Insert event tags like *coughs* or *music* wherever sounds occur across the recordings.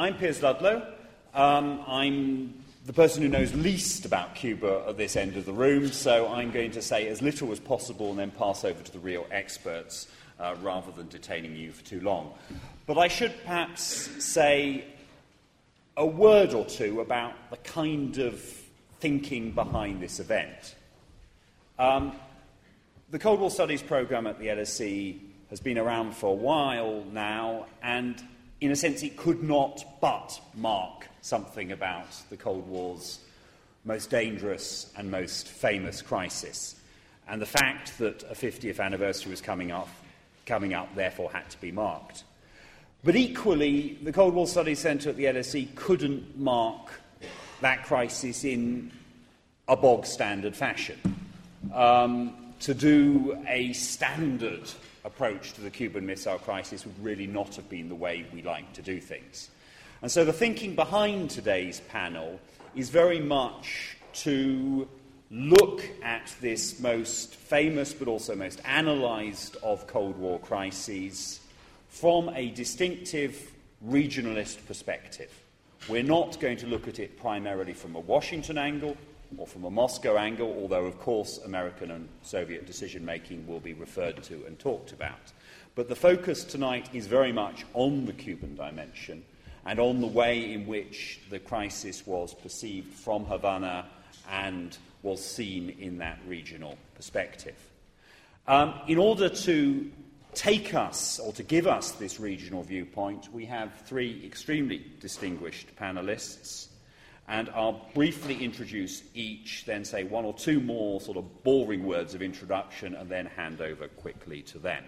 I'm Piers Ludlow. Um, I'm the person who knows least about Cuba at this end of the room, so I'm going to say as little as possible and then pass over to the real experts uh, rather than detaining you for too long. But I should perhaps say a word or two about the kind of thinking behind this event. Um, the Cold War Studies program at the LSE has been around for a while now, and in a sense, it could not but mark something about the Cold War's most dangerous and most famous crisis. And the fact that a 50th anniversary was coming up, coming up therefore had to be marked. But equally, the Cold War Studies Centre at the LSE couldn't mark that crisis in a bog standard fashion. Um, to do a standard approach to the Cuban Missile Crisis would really not have been the way we like to do things. And so the thinking behind today's panel is very much to look at this most famous but also most analysed of Cold War crises from a distinctive regionalist perspective. We're not going to look at it primarily from a Washington angle or from a Moscow angle, although, of course, American and Soviet decision making will be referred to and talked about. But the focus tonight is very much on the Cuban dimension and on the way in which the crisis was perceived from Havana and was seen in that regional perspective. Um, in order to take us or to give us this regional viewpoint, we have three extremely distinguished panelists. And I'll briefly introduce each, then say one or two more sort of boring words of introduction, and then hand over quickly to them.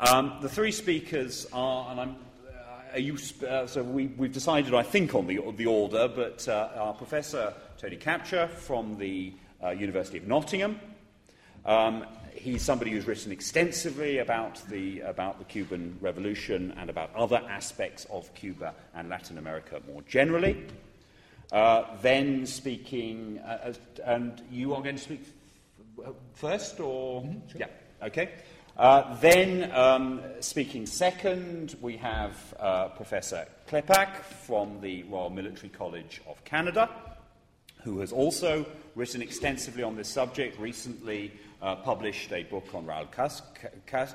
Um, the three speakers are, and I'm uh, you, uh, so we, have decided, I think, on the, the order, but uh, our Professor Tony Kapcia from the uh, University of Nottingham. Um, he's somebody who's written extensively about the, about the Cuban Revolution and about other aspects of Cuba and Latin America more generally. Uh, then speaking, uh, and you are going to speak f- first, or? Mm-hmm, sure. Yeah, okay. Uh, then, um, speaking second, we have uh, Professor Klepak from the Royal Military College of Canada, who has also written extensively on this subject, recently uh, published a book on Raul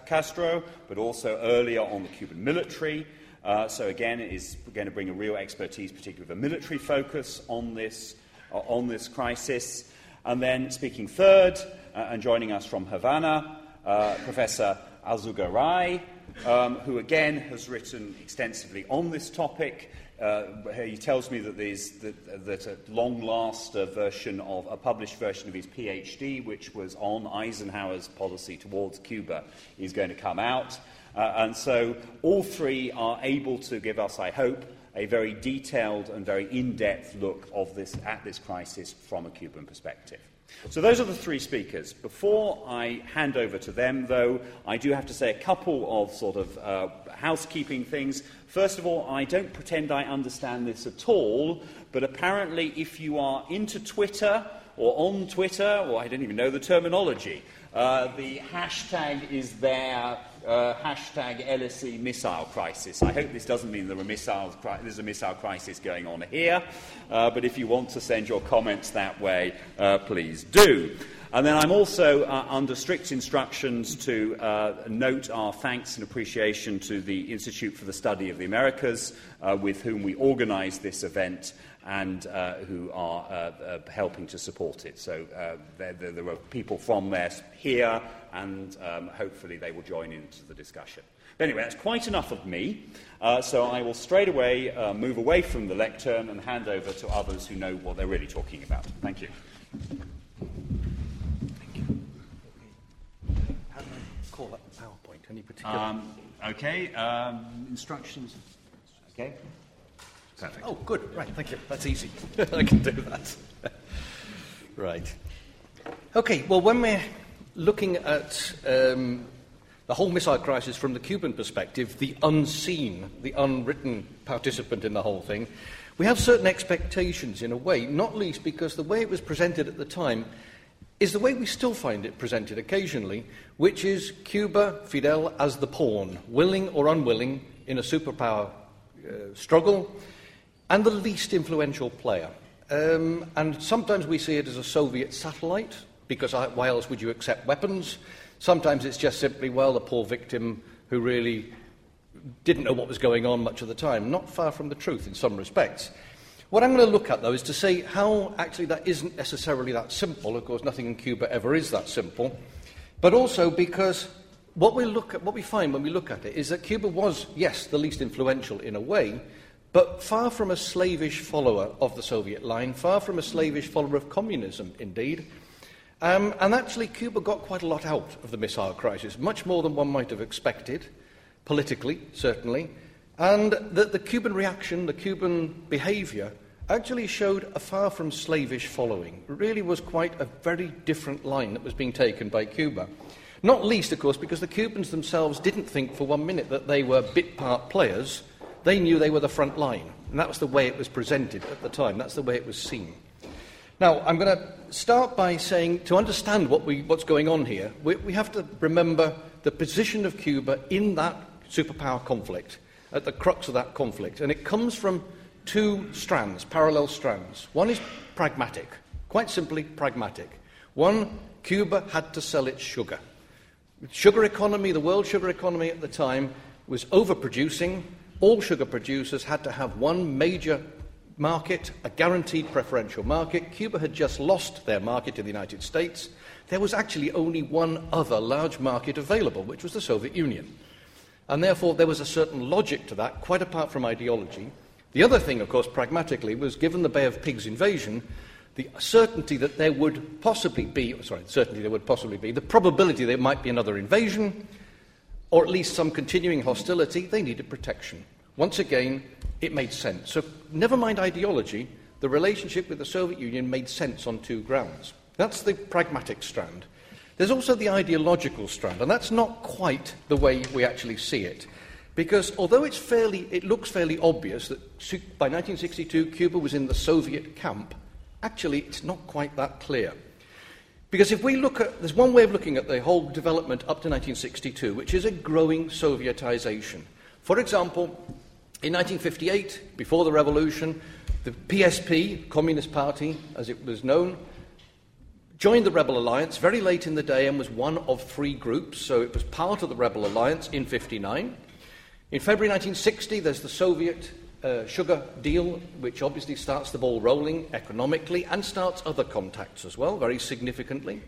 Castro, but also earlier on the Cuban military. Uh, so, again, it is going to bring a real expertise, particularly with a military focus on this, uh, on this crisis. And then, speaking third, and joining us from Havana, uh, Professor Alzugaray, um, who again has written extensively on this topic. Uh, he tells me that, that, that at long last a version of a published version of his PhD, which was on Eisenhower's policy towards Cuba, is going to come out. Uh, and so all three are able to give us, I hope, a very detailed and very in-depth look of this, at this crisis from a Cuban perspective. So those are the three speakers. Before I hand over to them, though, I do have to say a couple of sort of uh, housekeeping things. First of all, I don't pretend I understand this at all, but apparently, if you are into Twitter or on Twitter, or I don't even know the terminology, uh, the hashtag is there uh, hashtag LSE missile crisis. I hope this doesn't mean there are missiles there's a missile crisis going on here, uh, but if you want to send your comments that way, uh, please do. And then I'm also uh, under strict instructions to uh, note our thanks and appreciation to the Institute for the Study of the Americas, uh, with whom we organise this event and uh, who are uh, uh, helping to support it. So there, there, there, are people from there here, and um, hopefully they will join into the discussion. But anyway, that's quite enough of me. Uh, so I will straight away uh, move away from the lectern and hand over to others who know what they're really talking about. Thank you. Thank you. How do I call that PowerPoint? Any particular? Um, okay. Um, instructions. Okay. Perfect. Oh, good. Right. Thank you. That's easy. *laughs* I can do that. *laughs* right. Okay. Well, when we're looking at um, the whole missile crisis from the Cuban perspective, the unseen, the unwritten participant in the whole thing, we have certain expectations in a way, not least because the way it was presented at the time is the way we still find it presented occasionally, which is Cuba, Fidel as the pawn, willing or unwilling in a superpower uh, struggle, and the least influential player. Um, and sometimes we see it as a Soviet satellite, because why else would you accept weapons? Sometimes it's just simply, well, the poor victim who really didn't know what was going on much of the time. Not far from the truth in some respects. What I'm going to look at, though, is to say how actually that isn't necessarily that simple. Of course, nothing in Cuba ever is that simple. But also because what we, look at, what we find when we look at it is that Cuba was, yes, the least influential in a way, but far from a slavish follower of the Soviet line, far from a slavish follower of communism, indeed. Um, and actually, Cuba got quite a lot out of the missile crisis, much more than one might have expected, politically, certainly. And that the Cuban reaction, the Cuban behaviour, actually showed a far from slavish following. It really was quite a very different line that was being taken by Cuba. Not least, of course, because the Cubans themselves didn't think for one minute that they were bit part players. They knew they were the front line. And that was the way it was presented at the time. That's the way it was seen. Now, I'm going to start by saying to understand what we, what's going on here, we, we have to remember the position of Cuba in that superpower conflict, at the crux of that conflict. And it comes from two strands, parallel strands. One is pragmatic, quite simply pragmatic. One, Cuba had to sell its sugar. Sugar economy, the world sugar economy at the time, was overproducing. All sugar producers had to have one major market, a guaranteed preferential market. Cuba had just lost their market in the United States. There was actually only one other large market available, which was the Soviet Union. And therefore, there was a certain logic to that, quite apart from ideology. The other thing, of course, pragmatically, was given the Bay of Pigs invasion, the certainty that there would possibly be, sorry, certainty there would possibly be, the probability there might be another invasion, or at least some continuing hostility, they needed protection. Once again, it made sense. So, never mind ideology, the relationship with the Soviet Union made sense on two grounds. That's the pragmatic strand. There's also the ideological strand, and that's not quite the way we actually see it. Because although fairly, it looks fairly obvious that by 1962 Cuba was in the Soviet camp, actually it's not quite that clear. Because if we look at, there's one way of looking at the whole development up to 1962, which is a growing Sovietization. For example, in 1958, before the revolution, the PSP, Communist Party as it was known, joined the Rebel Alliance very late in the day and was one of three groups, so it was part of the Rebel Alliance in 59. In February 1960, there's the Soviet uh, sugar deal, which obviously starts the ball rolling economically and starts other contacts as well, very significantly.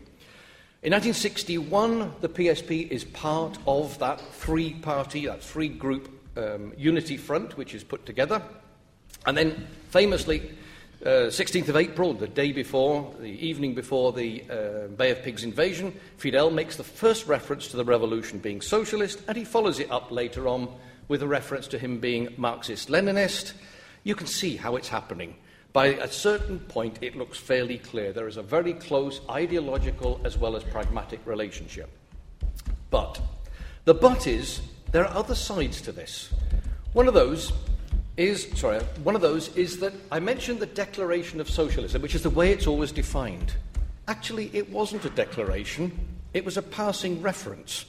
In 1961, the PSP is part of that three party, that three group um, unity front, which is put together. And then, famously, uh, 16th of April, the day before, the evening before the uh, Bay of Pigs invasion, Fidel makes the first reference to the revolution being socialist, and he follows it up later on with a reference to him being Marxist Leninist. You can see how it's happening. By a certain point, it looks fairly clear. There is a very close ideological as well as pragmatic relationship. But the but is there are other sides to this. One of those is sorry, one of those is that I mentioned the Declaration of Socialism, which is the way it's always defined. Actually, it wasn't a declaration, it was a passing reference.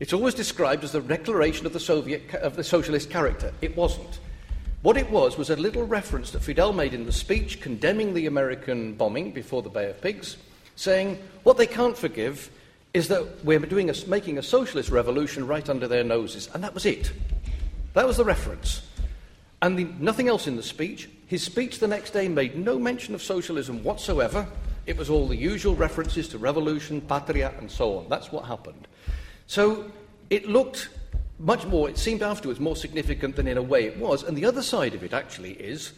It's always described as the declaration of the, Soviet, of the socialist character. It wasn't. What it was was a little reference that Fidel made in the speech condemning the American bombing before the Bay of Pigs, saying what they can't forgive is that we're doing a, making a socialist revolution right under their noses. And that was it. That was the reference. And the, nothing else in the speech. His speech the next day made no mention of socialism whatsoever. It was all the usual references to revolution, patria, and so on. That's what happened. So it looked much more, it seemed afterwards more significant than in a way it was. And the other side of it actually is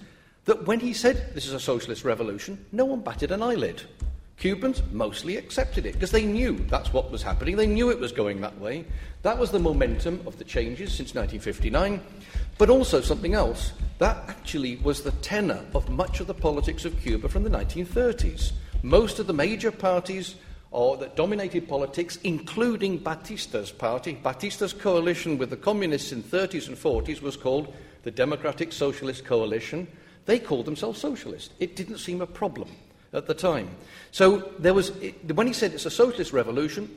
that when he said this is a socialist revolution, no one batted an eyelid. Cubans mostly accepted it because they knew that's what was happening. They knew it was going that way. That was the momentum of the changes since 1959. But also something else. That actually was the tenor of much of the politics of Cuba from the 1930s. Most of the major parties or that dominated politics, including Batista's party. Batista's coalition with the communists in 30s and 40s was called the Democratic Socialist Coalition. They called themselves socialist. It didn't seem a problem at the time. So there was, when he said it's a socialist revolution,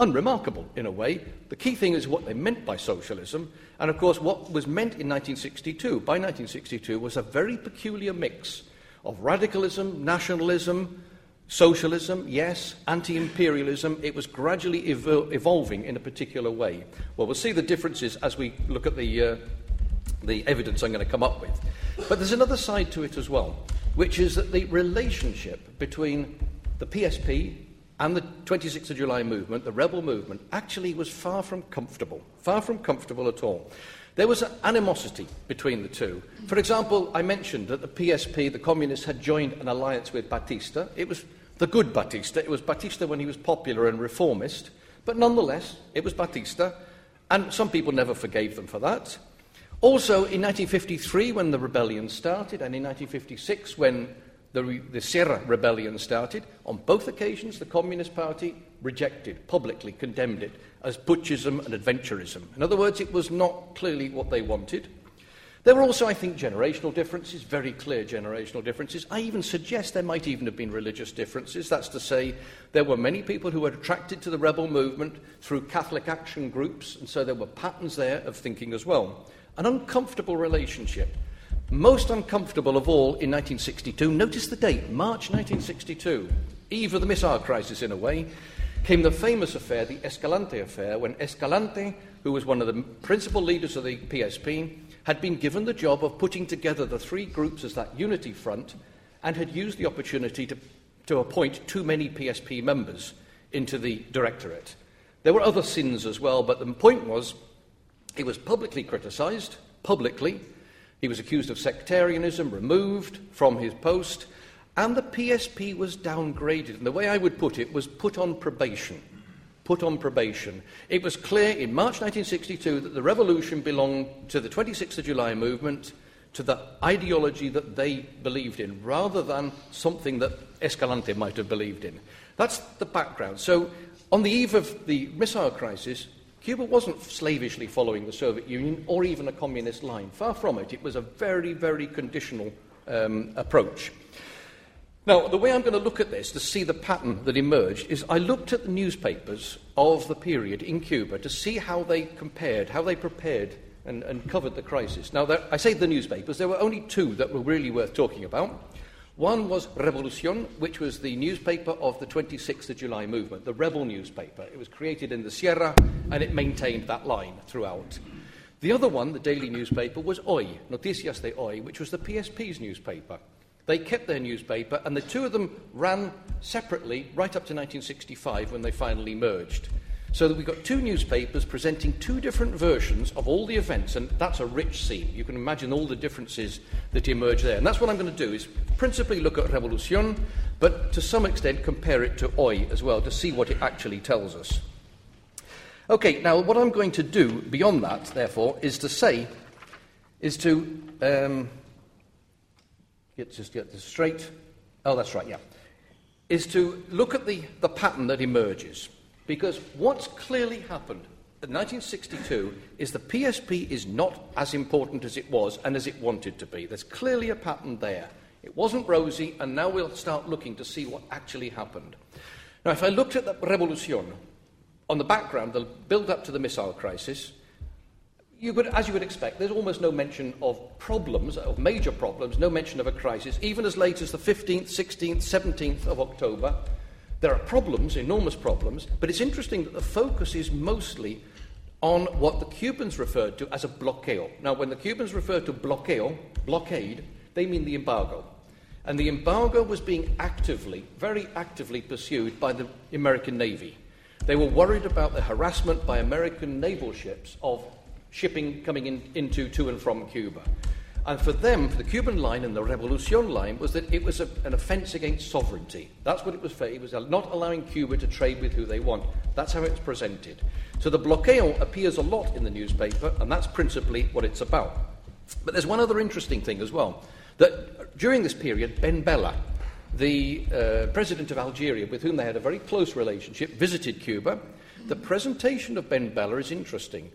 unremarkable in a way. The key thing is what they meant by socialism. And of course, what was meant in 1962, by 1962, was a very peculiar mix of radicalism, nationalism, socialism, yes, anti imperialism. It was gradually evo- evolving in a particular way. Well, we'll see the differences as we look at the, uh, the evidence I'm going to come up with. But there's another side to it as well, which is that the relationship between the PSP and the 26th of July movement, the rebel movement, actually was far from comfortable, far from comfortable at all. There was an animosity between the two. For example, I mentioned that the PSP, the communists, had joined an alliance with Batista. It was the good Batista. It was Batista when he was popular and reformist, but nonetheless, it was Batista, and some people never forgave them for that. Also, in 1953, when the rebellion started, and in 1956, when the, the Sierra rebellion started, on both occasions the Communist Party rejected, publicly condemned it as putschism and adventurism. In other words, it was not clearly what they wanted. There were also, I think, generational differences, very clear generational differences. I even suggest there might even have been religious differences. That's to say, there were many people who were attracted to the rebel movement through Catholic action groups, and so there were patterns there of thinking as well. An uncomfortable relationship most uncomfortable of all in 1962, notice the date, March 1962, eve of the missile crisis in a way, came the famous affair, the Escalante affair, when Escalante, who was one of the principal leaders of the PSP, had been given the job of putting together the three groups as that unity front and had used the opportunity to, to appoint too many PSP members into the directorate. There were other sins as well, but the point was he was publicly criticised, publicly, he was accused of sectarianism, removed from his post, and the PSP was downgraded. And the way I would put it was put on probation. Put on probation. It was clear in March 1962 that the revolution belonged to the 26th of July movement, to the ideology that they believed in, rather than something that Escalante might have believed in. That's the background. So, on the eve of the missile crisis, Cuba wasn't slavishly following the Soviet Union or even a communist line. Far from it. It was a very, very conditional um, approach. Now, the way I'm going to look at this to see the pattern that emerged is I looked at the newspapers of the period in Cuba to see how they compared, how they prepared and, and covered the crisis. Now, there, I say the newspapers, there were only two that were really worth talking about. One was Revolucion, which was the newspaper of the 26th of July movement, the rebel newspaper. It was created in the Sierra and it maintained that line throughout. The other one, the daily newspaper, was Hoy, Noticias de Hoy, which was the PSP's newspaper. They kept their newspaper, and the two of them ran separately right up to 1965 when they finally merged. So that we've got two newspapers presenting two different versions of all the events, and that's a rich scene. You can imagine all the differences that emerge there. And that's what I'm going to do, is principally look at Revolucion, but to some extent compare it to Hoy as well, to see what it actually tells us. Okay, now what I'm going to do beyond that, therefore, is to say, is to um, get, just get this straight. Oh, that's right, yeah. Is to look at the, the pattern that emerges. Because what's clearly happened in 1962 is the PSP is not as important as it was and as it wanted to be. There's clearly a pattern there. It wasn't rosy, and now we'll start looking to see what actually happened. Now, if I looked at the Revolucion, on the background, the build up to the missile crisis, you as you would expect, there's almost no mention of problems, of major problems, no mention of a crisis, even as late as the 15th, 16th, 17th of October. There are problems, enormous problems, but it's interesting that the focus is mostly on what the Cubans referred to as a bloqueo. Now, when the Cubans refer to bloqueo, blockade, they mean the embargo. And the embargo was being actively, very actively pursued by the American Navy. They were worried about the harassment by American naval ships of shipping coming in, into, to, and from Cuba. And for them, for the Cuban line and the Revolucion line, was that it was a, an offence against sovereignty. That's what it was for. It was not allowing Cuba to trade with who they want. That's how it's presented. So the bloqueo appears a lot in the newspaper, and that's principally what it's about. But there's one other interesting thing as well. That during this period, Ben Bella, the uh, president of Algeria, with whom they had a very close relationship, visited Cuba. The presentation of Ben Bella is interesting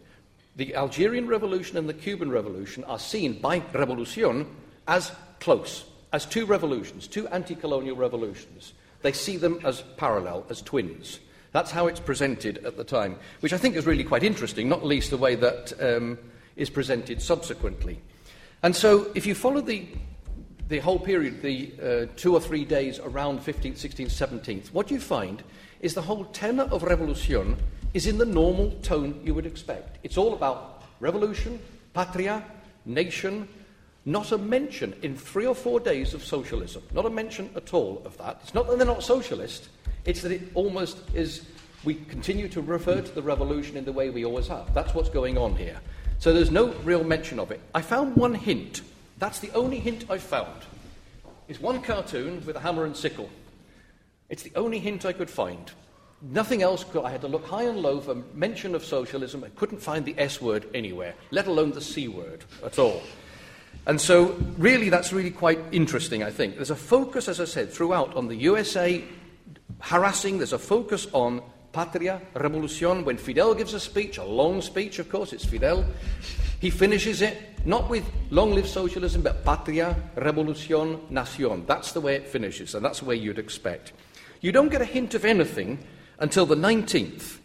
the Algerian Revolution and the Cuban Revolution are seen by Revolucion as close, as two revolutions, two anti colonial revolutions. They see them as parallel, as twins. That's how it's presented at the time, which I think is really quite interesting, not least the way that um, is presented subsequently. And so, if you follow the, the whole period, the uh, two or three days around 15th, 16th, 17th, what you find is the whole tenor of Revolution is in the normal tone you would expect. It's all about revolution, patria, nation, not a mention in three or four days of socialism. Not a mention at all of that. It's not that they're not socialist, it's that it almost is. We continue to refer to the revolution in the way we always have. That's what's going on here. So there's no real mention of it. I found one hint. That's the only hint I found. It's one cartoon with a hammer and sickle. It's the only hint I could find. Nothing else. I had to look high and low for mention of socialism. I couldn't find the S word anywhere, let alone the C word at all. And so, really, that's really quite interesting, I think. There's a focus, as I said, throughout on the USA harassing, there's a focus on Patria, Revolucion. When Fidel gives a speech, a long speech, of course, it's Fidel, he finishes it not with long live socialism, but Patria, Revolucion, Nacion. That's the way it finishes, and that's the way you'd expect. You don't get a hint of anything until the 19th,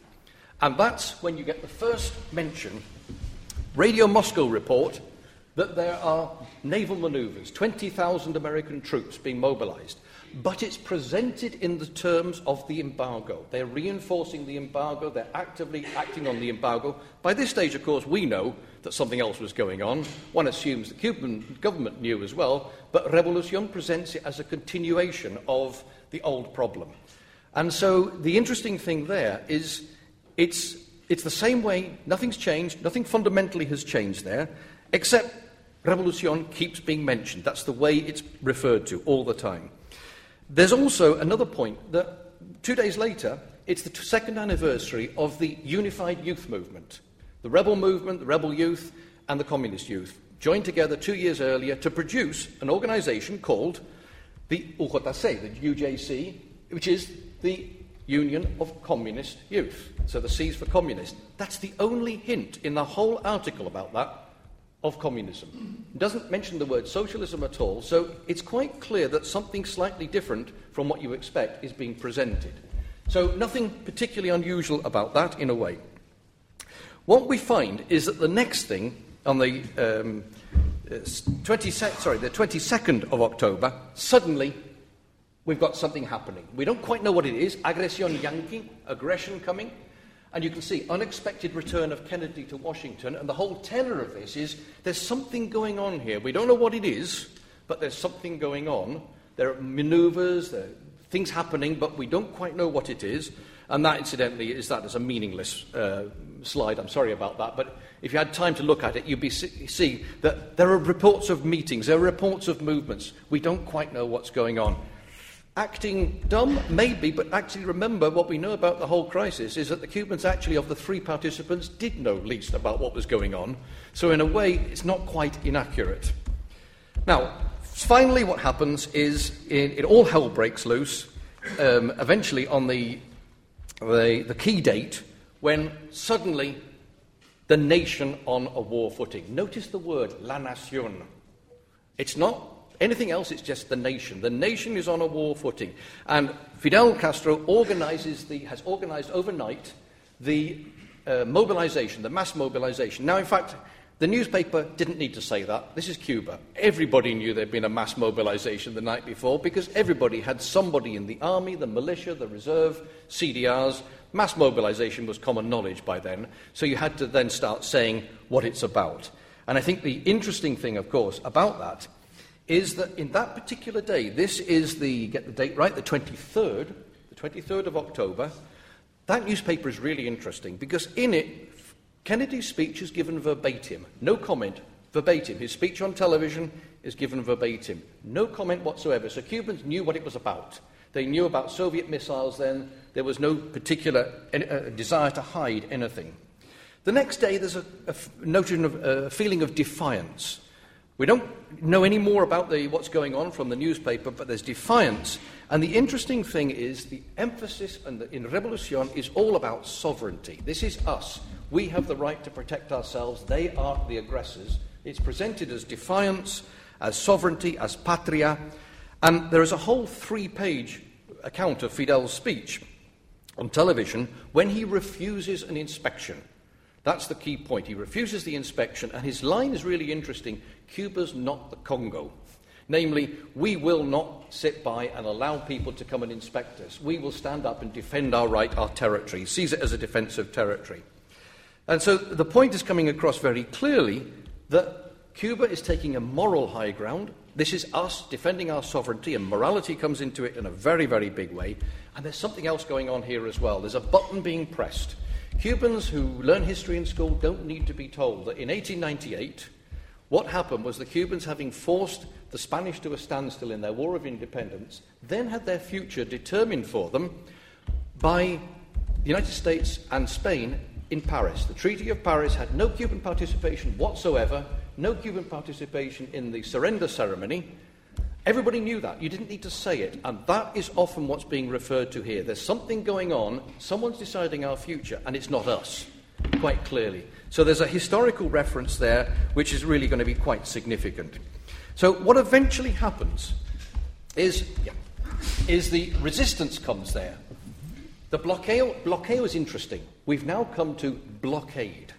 and that's when you get the first mention. Radio Moscow report that there are naval maneuvers, 20,000 American troops being mobilized, but it's presented in the terms of the embargo. They're reinforcing the embargo, they're actively acting on the embargo. By this stage, of course, we know that something else was going on. One assumes the Cuban government knew as well, but Revolucion presents it as a continuation of the old problem. And so the interesting thing there is it's, it's the same way, nothing's changed, nothing fundamentally has changed there, except Revolution keeps being mentioned. That's the way it's referred to all the time. There's also another point that two days later, it's the second anniversary of the unified youth movement. The rebel movement, the rebel youth, and the communist youth joined together two years earlier to produce an organization called the UJC, the UJC, which is the Union of Communist Youth. So the C's for communist. That's the only hint in the whole article about that of communism. It doesn't mention the word socialism at all, so it's quite clear that something slightly different from what you expect is being presented. So nothing particularly unusual about that in a way. What we find is that the next thing on the um, 20 sorry, the 22nd of October, suddenly we've got something happening. We don't quite know what it is. Aggression Yanqui, aggression coming. And you can see unexpected return of Kennedy to Washington. And the whole tenor of this is there's something going on here. We don't know what it is, but there's something going on. There are maneuvers, there are things happening, but we don't quite know what it is. And that, incidentally, is that as a meaningless uh, slide. I'm sorry about that. But if you had time to look at it, you'd be see that there are reports of meetings, there are reports of movements. We don't quite know what's going on. Acting dumb, maybe, but actually remember what we know about the whole crisis is that the Cubans, actually, of the three participants, did know least about what was going on. So, in a way, it's not quite inaccurate. Now, finally, what happens is it, it all hell breaks loose um, eventually on the, the, the key date when suddenly the nation on a war footing. Notice the word, la nación. It's not Anything else, it's just the nation. The nation is on a war footing. And Fidel Castro organizes the, has organized overnight the uh, mobilization, the mass mobilization. Now, in fact, the newspaper didn't need to say that. This is Cuba. Everybody knew there'd been a mass mobilization the night before because everybody had somebody in the army, the militia, the reserve, CDRs. Mass mobilization was common knowledge by then. So you had to then start saying what it's about. And I think the interesting thing, of course, about that is that in that particular day, this is the, get the date right, the 23rd, the 23rd of October, that newspaper is really interesting because in it, Kennedy's speech is given verbatim, no comment, verbatim. His speech on television is given verbatim, no comment whatsoever. So Cubans knew what it was about. They knew about Soviet missiles then. There was no particular uh, desire to hide anything. The next day, there's a, a notion of a feeling of defiance. We don't know any more about the, what's going on from the newspaper, but there's defiance. And the interesting thing is the emphasis in, the, in Revolution is all about sovereignty. This is us. We have the right to protect ourselves. They are the aggressors. It's presented as defiance, as sovereignty, as patria. And there is a whole three page account of Fidel's speech on television when he refuses an inspection. That's the key point. He refuses the inspection, and his line is really interesting Cuba's not the Congo. Namely, we will not sit by and allow people to come and inspect us. We will stand up and defend our right, our territory. Sees it as a defensive territory. And so the point is coming across very clearly that Cuba is taking a moral high ground. This is us defending our sovereignty, and morality comes into it in a very, very big way. And there's something else going on here as well. There's a button being pressed. Cubans who learn history in school don't need to be told that in 1898, what happened was the Cubans, having forced the Spanish to a standstill in their War of Independence, then had their future determined for them by the United States and Spain in Paris. The Treaty of Paris had no Cuban participation whatsoever, no Cuban participation in the surrender ceremony. Everybody knew that. You didn't need to say it. And that is often what's being referred to here. There's something going on, someone's deciding our future, and it's not us, quite clearly. So there's a historical reference there which is really going to be quite significant. So what eventually happens is, yeah, is the resistance comes there. The bloqueo, bloqueo is interesting. We've now come to blockade,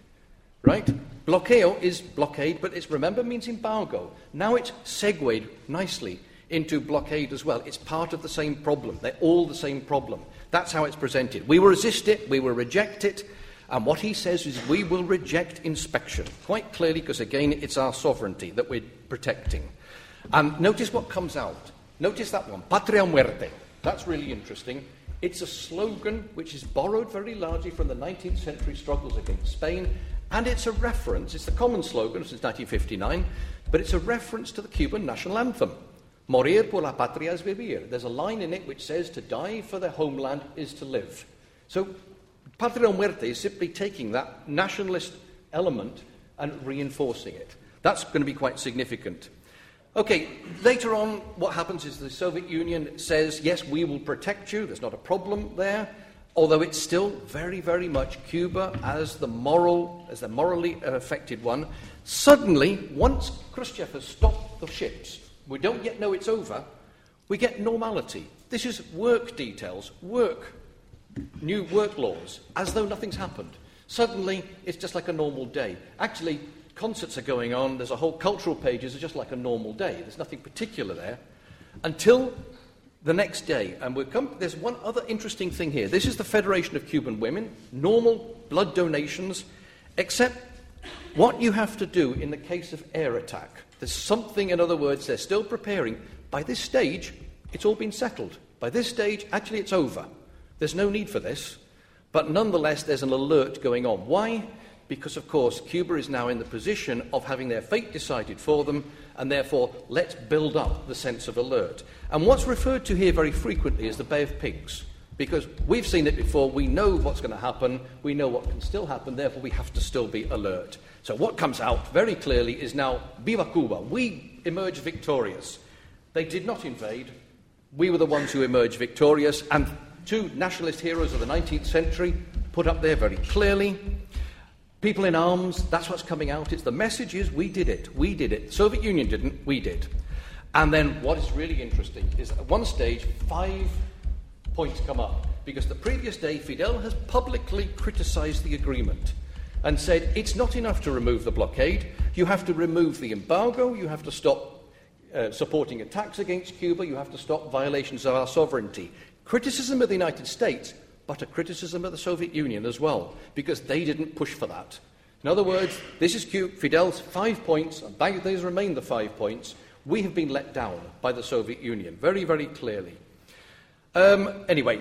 right? Bloqueo is blockade, but it's remember means embargo. Now it's segued nicely into blockade as well. It's part of the same problem. They're all the same problem. That's how it's presented. We will resist it, we will reject it, and what he says is we will reject inspection, quite clearly, because again, it's our sovereignty that we're protecting. And notice what comes out. Notice that one, Patria Muerte. That's really interesting. It's a slogan which is borrowed very largely from the 19th century struggles against Spain, and it's a reference, it's the common slogan since 1959, but it's a reference to the Cuban national anthem. Morir por la patria es vivir. There's a line in it which says to die for the homeland is to live. So, Patria Muerte is simply taking that nationalist element and reinforcing it. That's going to be quite significant. Okay, later on, what happens is the Soviet Union says, yes, we will protect you, there's not a problem there, although it's still very, very much Cuba as the moral, as the morally affected one. Suddenly, once Khrushchev has stopped the ships, we don't yet know it's over, we get normality. This is work details, work, new work laws, as though nothing's happened. Suddenly, it's just like a normal day. Actually, concerts are going on, there's a whole cultural pages, it's just like a normal day. There's nothing particular there. Until the next day, and we come, there's one other interesting thing here. This is the Federation of Cuban Women, normal blood donations, except what you have to do in the case of air attack. There's something, in other words, they're still preparing. By this stage, it's all been settled. By this stage, actually, it's over. There's no need for this. But nonetheless, there's an alert going on. Why? because, of course, Cuba is now in the position of having their fate decided for them, and therefore let's build up the sense of alert. And what's referred to here very frequently is the Bay of Pigs, because we've seen it before, we know what's going to happen, we know what can still happen, therefore we have to still be alert. So what comes out very clearly is now Viva Cuba, we emerge victorious. They did not invade, we were the ones who emerged victorious, and two nationalist heroes of the 19th century put up there very clearly People in arms, that's what's coming out. It's the message is we did it, we did it. Soviet Union didn't, we did. And then what is really interesting is at one stage, five points come up. Because the previous day, Fidel has publicly criticized the agreement and said it's not enough to remove the blockade, you have to remove the embargo, you have to stop uh, supporting attacks against Cuba, you have to stop violations of our sovereignty. Criticism of the United States but a criticism of the Soviet Union as well, because they didn't push for that. In other words, this is Fidel's five points, and these remain the five points. We have been let down by the Soviet Union, very, very clearly. Um, anyway,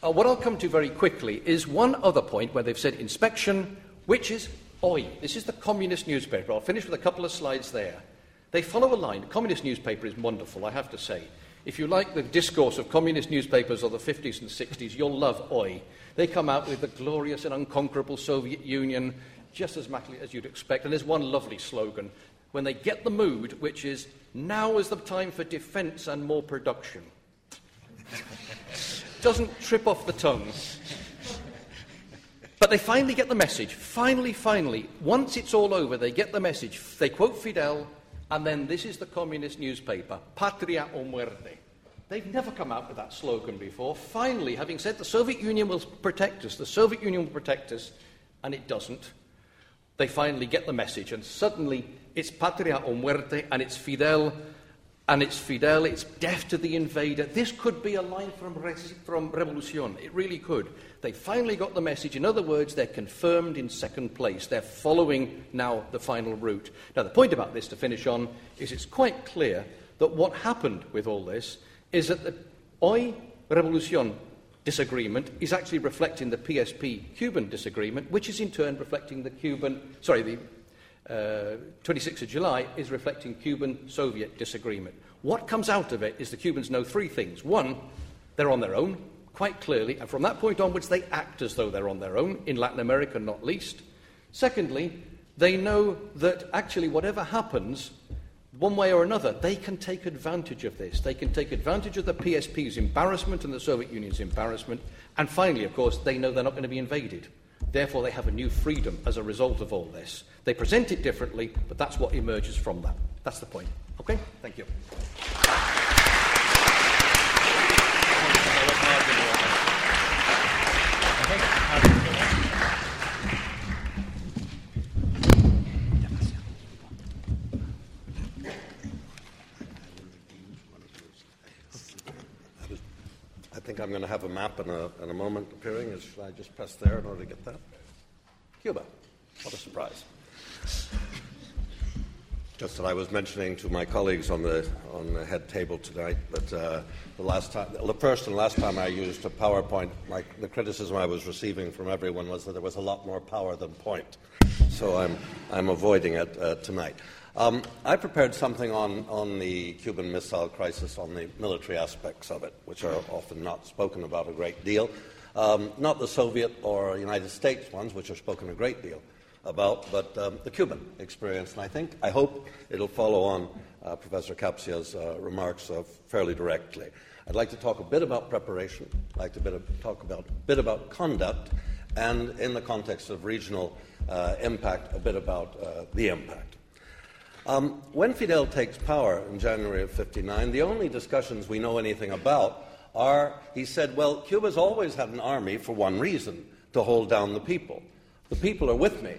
uh, what I'll come to very quickly is one other point where they've said inspection, which is Hoy. This is the communist newspaper. I'll finish with a couple of slides there. They follow a line. Communist newspaper is wonderful, I have to say. If you like the discourse of communist newspapers of the 50s and 60s, you'll love Hoy. They come out with the glorious and unconquerable Soviet Union, just as mackly as you'd expect. And there's one lovely slogan when they get the mood, which is, now is the time for defense and more production. *laughs* Doesn't trip off the tongue. But they finally get the message. Finally, finally, once it's all over, they get the message. They quote Fidel, and then this is the communist newspaper, Patria o Muerte. They've never come out with that slogan before. Finally, having said the Soviet Union will protect us, the Soviet Union will protect us, and it doesn't, they finally get the message, and suddenly it's patria o muerte, and it's Fidel, and it's Fidel, it's death to the invader. This could be a line from, from Revolucion. It really could. They finally got the message. In other words, they're confirmed in second place. They're following now the final route. Now, the point about this to finish on is it's quite clear that what happened with all this is that the Hoy Revolucion disagreement is actually reflecting the PSP Cuban disagreement, which is in turn reflecting the Cuban, sorry, the uh, 26th of July is reflecting Cuban Soviet disagreement. What comes out of it is the Cubans know three things. One, they're on their own, quite clearly, and from that point onwards, they act as though they're on their own, in Latin America not least. Secondly, they know that actually whatever happens, one way or another, they can take advantage of this. They can take advantage of the PSP's embarrassment and the Soviet Union's embarrassment. And finally, of course, they know they're not going to be invaded. Therefore, they have a new freedom as a result of all this. They present it differently, but that's what emerges from that. That's the point. Okay? Thank you. think I'm going to have a map in a, in a moment appearing. Is, should I just press there in order to get that? Cuba. What a surprise. Just that I was mentioning to my colleagues on the, on the head table tonight that uh, the last time, the first and last time I used a PowerPoint, my, the criticism I was receiving from everyone was that there was a lot more power than point. So I'm, I'm avoiding it uh, tonight. Um, I prepared something on, on the Cuban Missile Crisis, on the military aspects of it, which are often not spoken about a great deal. Um, not the Soviet or United States ones, which are spoken a great deal about, but um, the Cuban experience. And I think, I hope it'll follow on uh, Professor Kapcia's uh, remarks uh, fairly directly. I'd like to talk a bit about preparation, I'd like to bit talk about, a bit about conduct, and in the context of regional uh, impact, a bit about uh, the impact. Um, when Fidel takes power in January of 59, the only discussions we know anything about are he said, Well, Cuba's always had an army for one reason to hold down the people. The people are with me.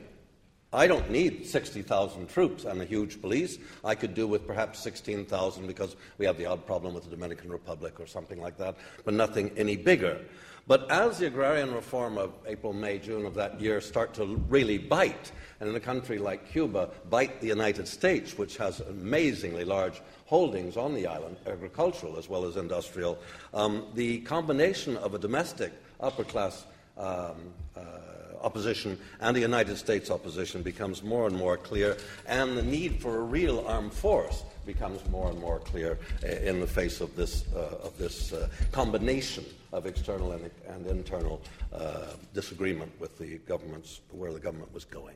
I don't need 60,000 troops and a huge police. I could do with perhaps 16,000 because we have the odd problem with the Dominican Republic or something like that, but nothing any bigger. But as the agrarian reform of April, May, June of that year start to really bite, and in a country like Cuba, bite the United States, which has amazingly large holdings on the island, agricultural as well as industrial, um, the combination of a domestic upper class um, uh, opposition and the United States opposition becomes more and more clear, and the need for a real armed force becomes more and more clear uh, in the face of this, uh, of this uh, combination of external and, and internal uh, disagreement with the government's, where the government was going.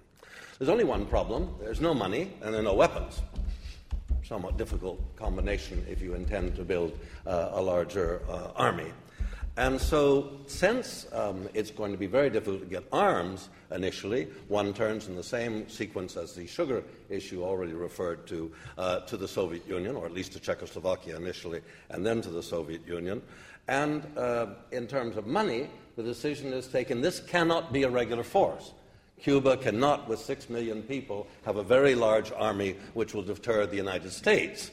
There's only one problem there's no money and there are no weapons. Somewhat difficult combination if you intend to build uh, a larger uh, army. And so, since um, it's going to be very difficult to get arms initially, one turns in the same sequence as the sugar issue already referred to, uh, to the Soviet Union, or at least to Czechoslovakia initially, and then to the Soviet Union. And uh, in terms of money, the decision is taken this cannot be a regular force. Cuba cannot, with six million people, have a very large army which will deter the United States.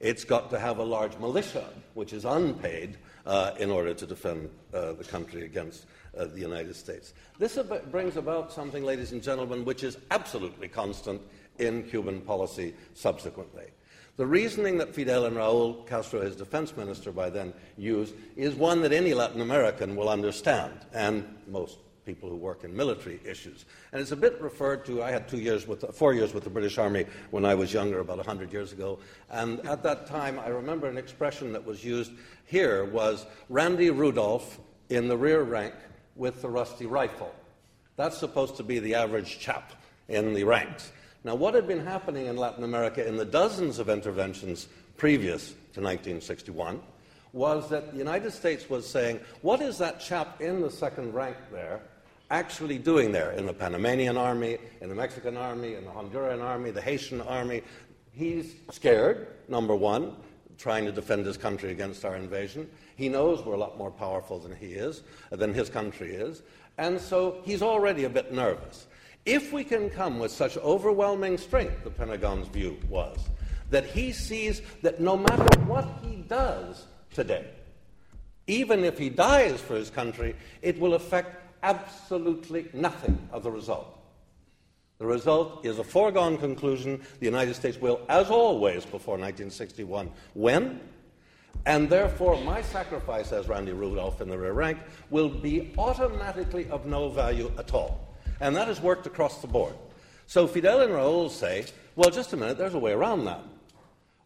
It's got to have a large militia, which is unpaid, uh, in order to defend uh, the country against uh, the United States. This ab- brings about something, ladies and gentlemen, which is absolutely constant in Cuban policy subsequently. The reasoning that Fidel and Raul Castro, his defense minister by then, used is one that any Latin American will understand, and most people who work in military issues. And it's a bit referred to. I had two years with, four years with the British Army when I was younger, about 100 years ago. And at that time, I remember an expression that was used here was Randy Rudolph in the rear rank with the rusty rifle. That's supposed to be the average chap in the ranks. Now, what had been happening in Latin America in the dozens of interventions previous to 1961 was that the United States was saying, What is that chap in the second rank there actually doing there in the Panamanian army, in the Mexican army, in the Honduran army, the Haitian army? He's scared, number one trying to defend his country against our invasion. He knows we're a lot more powerful than he is, uh, than his country is, and so he's already a bit nervous. If we can come with such overwhelming strength, the Pentagon's view was, that he sees that no matter what he does today, even if he dies for his country, it will affect absolutely nothing of the result. The result is a foregone conclusion. The United States will, as always before 1961, win. And therefore, my sacrifice as Randy Rudolph in the rear rank will be automatically of no value at all. And that has worked across the board. So Fidel and Raul say, well, just a minute, there's a way around that.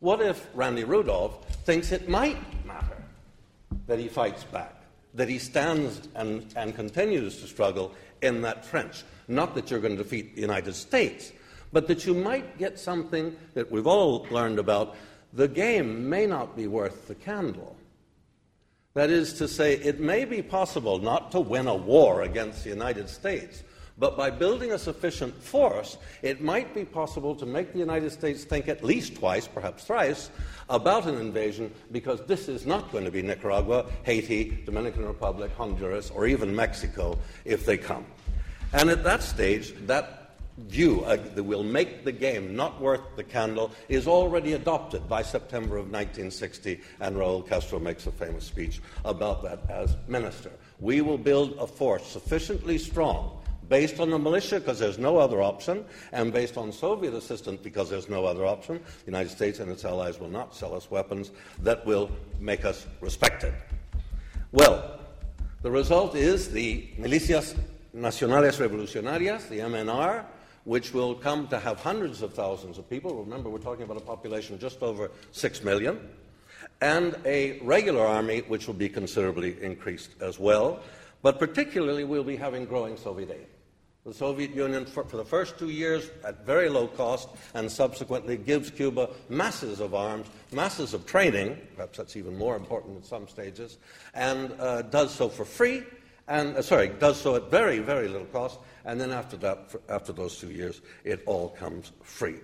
What if Randy Rudolph thinks it might matter that he fights back, that he stands and, and continues to struggle in that trench? Not that you're going to defeat the United States, but that you might get something that we've all learned about. The game may not be worth the candle. That is to say, it may be possible not to win a war against the United States, but by building a sufficient force, it might be possible to make the United States think at least twice, perhaps thrice, about an invasion because this is not going to be Nicaragua, Haiti, Dominican Republic, Honduras, or even Mexico if they come. And at that stage, that view uh, that will make the game not worth the candle is already adopted by September of 1960, and Raul Castro makes a famous speech about that as minister. We will build a force sufficiently strong based on the militia because there's no other option, and based on Soviet assistance because there's no other option. The United States and its allies will not sell us weapons that will make us respected. Well, the result is the milicias nacionales revolucionarias, the MNR, which will come to have hundreds of thousands of people. Remember, we're talking about a population of just over six million. And a regular army, which will be considerably increased as well. But particularly, we'll be having growing Soviet aid. The Soviet Union, for, for, the first two years, at very low cost, and subsequently gives Cuba masses of arms, masses of training, perhaps that's even more important in some stages, and uh, does so for free, and uh, sorry, does so at very, very little cost, and then after that, for, after those two years, it all comes free.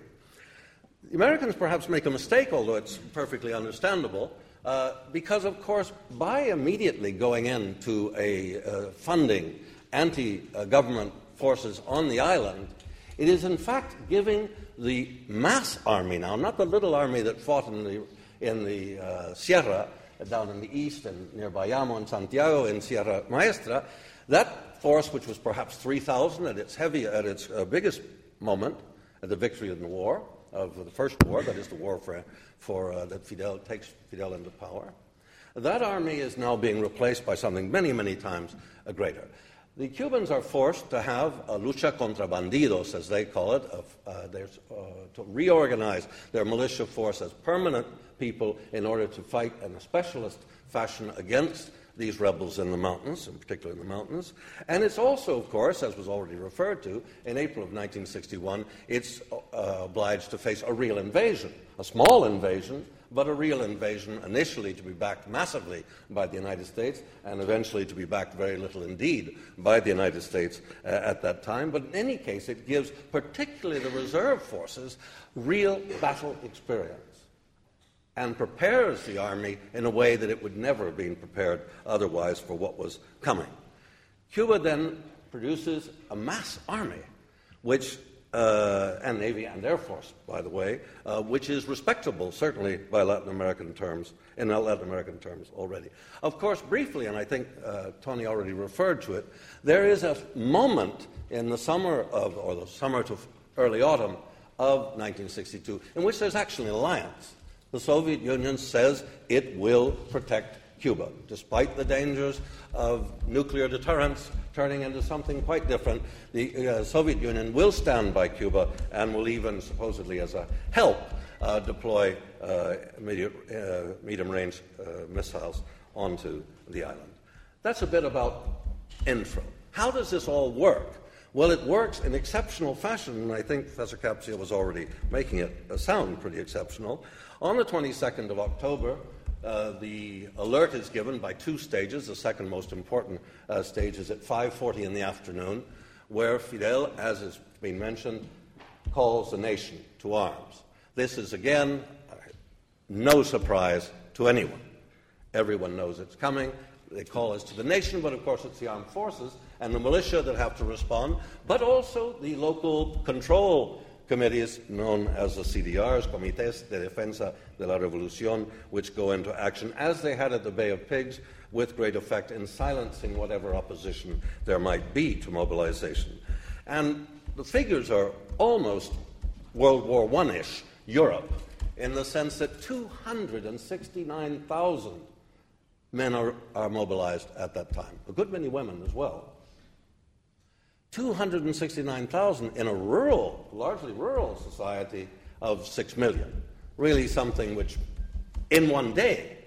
The Americans perhaps make a mistake, although it's perfectly understandable, uh, because, of course, by immediately going into a uh, funding anti government forces on the island, it is in fact giving the mass army now, not the little army that fought in the, in the uh, Sierra down in the east and near Bayamo and Santiago in Sierra Maestra, that force, which was perhaps 3,000 at its heavy, at its uh, biggest moment, at the victory in the war of the first war, that is the war for, for uh, that Fidel takes Fidel into power. That army is now being replaced by something many, many times greater. The Cubans are forced to have a lucha contra bandidos, as they call it, of, uh, uh, to reorganize their militia force as permanent people in order to fight in a specialist fashion against these rebels in the mountains, in particular in the mountains. And it's also, of course, as was already referred to, in April of 1961, it's uh, obliged to face a real invasion, a small invasion but a real invasion, initially to be backed massively by the United States, and eventually to be backed very little indeed by the United States uh, at that time. But in any case, it gives particularly the reserve forces real battle experience and prepares the army in a way that it would never have been prepared otherwise for what was coming. Cuba then produces a mass army, which uh, and Navy and Air Force, by the way, uh, which is respectable, certainly by Latin American terms, in Latin American terms already. Of course, briefly, and I think uh, Tony already referred to it, there is a moment in the summer of, or the summer to early autumn of 1962, in which there's actually an alliance. The Soviet Union says it will protect Cuba, despite the dangers of nuclear deterrence turning into something quite different. The uh, Soviet Union will stand by Cuba and will even, supposedly as a help, uh, deploy uh, medium range uh, missiles onto the island. That's a bit about intro. How does this all work? Well, it works in exceptional fashion, and I think Professor Kapcia was already making it sound pretty exceptional. On the 22nd of October, uh, the alert is given by two stages. The second most important uh, stage is at 5:40 in the afternoon, where Fidel, as has been mentioned, calls the nation to arms. This is again no surprise to anyone. Everyone knows it's coming. They call us to the nation, but of course it's the armed forces and the militia that have to respond, but also the local control committees known as the CDRs, Comités de Defensa de la Revolución, which go into action, as they had at the Bay of Pigs, with great effect in silencing whatever opposition there might be to mobilization. And the figures are almost World War I ish Europe, in the sense that 269,000 men are, are mobilized at that time, a good many women as well. 269,000 in a rural, largely rural society of 6 million. Really something which, in one day,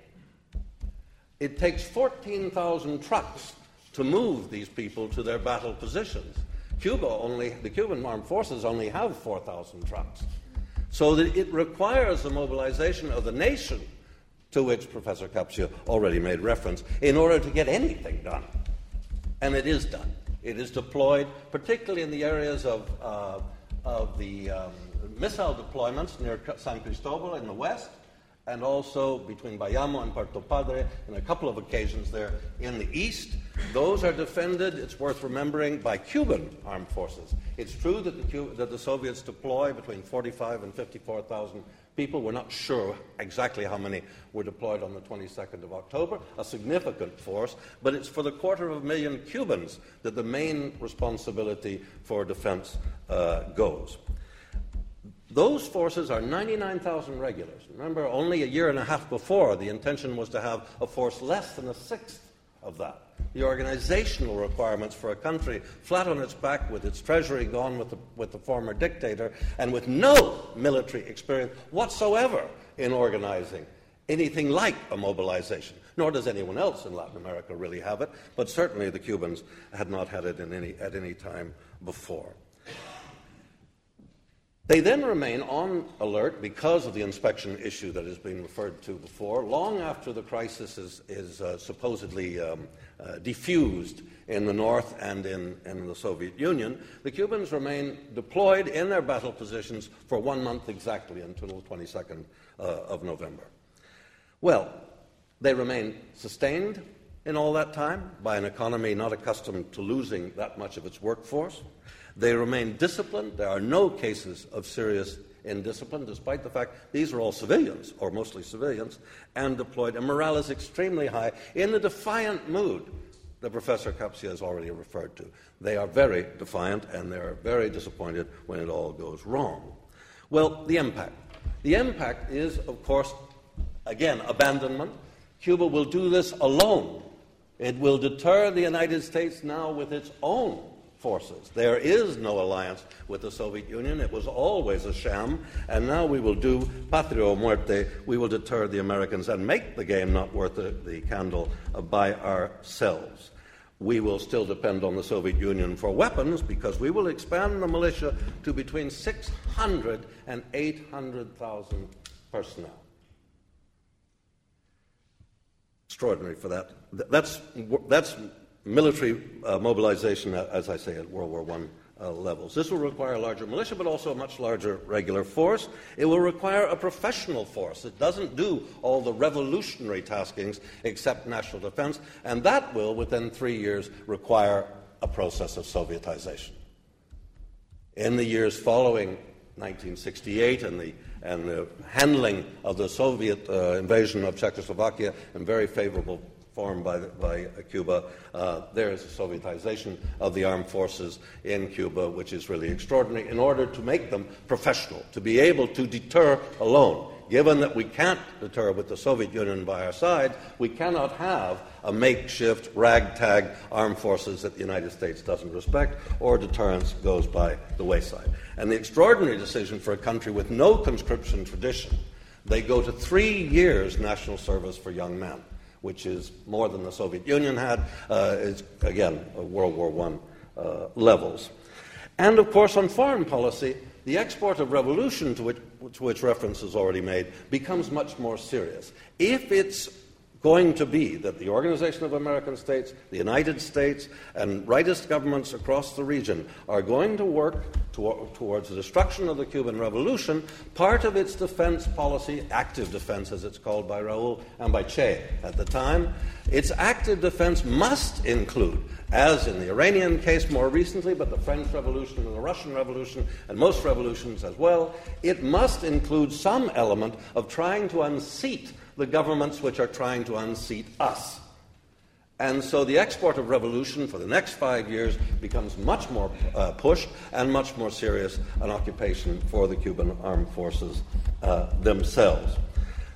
it takes 14,000 trucks to move these people to their battle positions. Cuba only, the Cuban armed forces only have 4,000 trucks. So that it requires the mobilization of the nation, to which Professor Kapcia already made reference, in order to get anything done. And it is done. It is deployed, particularly in the areas of, uh, of the um, missile deployments near San Cristobal in the west, and also between Bayamo and Puerto Padre, in a couple of occasions there in the east. Those are defended, it's worth remembering, by Cuban armed forces. It's true that the, that the Soviets deploy between 45 and 54,000 people. We're not sure exactly how many were deployed on the 22nd of October, a significant force, but it's for the quarter of a million Cubans that the main responsibility for defense uh, goes. Those forces are 99,000 regulars. Remember, only a year and a half before, the intention was to have a force less than a sixth of that. The organizational requirements for a country flat on its back with its treasury gone with the, with the former dictator and with no military experience whatsoever in organizing anything like a mobilization. Nor does anyone else in Latin America really have it, but certainly the Cubans had not had it any, at any time before. They then remain on alert because of the inspection issue that has been referred to before, long after the crisis is, is uh, supposedly um, uh, diffused in the north and in, in, the Soviet Union. The Cubans remain deployed in their battle positions for one month exactly until the 22nd uh, of November. Well, they remain sustained in all that time by an economy not accustomed to losing that much of its workforce. They remain disciplined. There are no cases of serious indiscipline, despite the fact these are all civilians, or mostly civilians, and deployed. And morale is extremely high in the defiant mood that Professor Kapcia has already referred to. They are very defiant and they are very disappointed when it all goes wrong. Well, the impact. The impact is, of course, again, abandonment. Cuba will do this alone. It will deter the United States now with its own forces. There is no alliance with the Soviet Union. It was always a sham. And now we will do patria o muerte. We will deter the Americans and make the game not worth the, the candle by ourselves. We will still depend on the Soviet Union for weapons because we will expand the militia to between 600 and 800,000 personnel. Extraordinary for that. That's, that's military uh, mobilization, uh, as I say, at World War I uh, levels. This will require a larger militia, but also a much larger regular force. It will require a professional force. that doesn't do all the revolutionary taskings except national defense, and that will, within three years, require a process of Sovietization. In the years following 1968 and the and the handling of the Soviet uh, invasion of Czechoslovakia in very favorable formed by, by Cuba. Uh, there is a Sovietization of the armed forces in Cuba, which is really extraordinary, in order to make them professional, to be able to deter alone. Given that we can't deter with the Soviet Union by our side, we cannot have a makeshift, ragtag armed forces that the United States doesn't respect, or deterrence goes by the wayside. And the extraordinary decision for a country with no conscription tradition, they go to three years national service for young men which is more than the Soviet Union had, uh, is, again, World War I uh, levels. And of course, on foreign policy, the export of revolution, to which, to which reference is already made, becomes much more serious. If it's going to be that the Organization of American States, the United States, and rightist governments across the region are going to work to, towards the destruction of the Cuban Revolution, part of its defense policy, active defense as it's called by Raul and by Che at the time, its active defense must include, as in the Iranian case more recently, but the French Revolution and the Russian Revolution, and most revolutions as well, it must include some element of trying to unseat the governments which are trying to unseat us. And so the export of revolution for the next five years becomes much more uh, pushed and much more serious an occupation for the Cuban armed forces uh, themselves.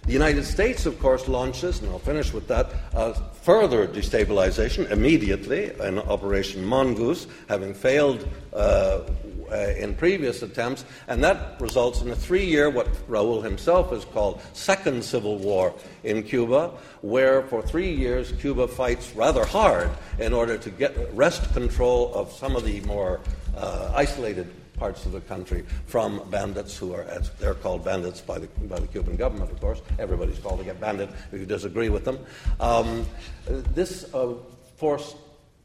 The United States, of course, launches, and I'll finish with that, uh, further destabilization immediately in Operation Mongoose, having failed uh, uh, in previous attempts, and that results in a three year, what Raul himself has called second civil war in Cuba, where for three years Cuba fights rather hard in order to get wrest control of some of the more uh, isolated parts of the country from bandits who are, as they're called bandits by the, by the Cuban government, of course. Everybody's called a bandit if you disagree with them. Um, this uh, force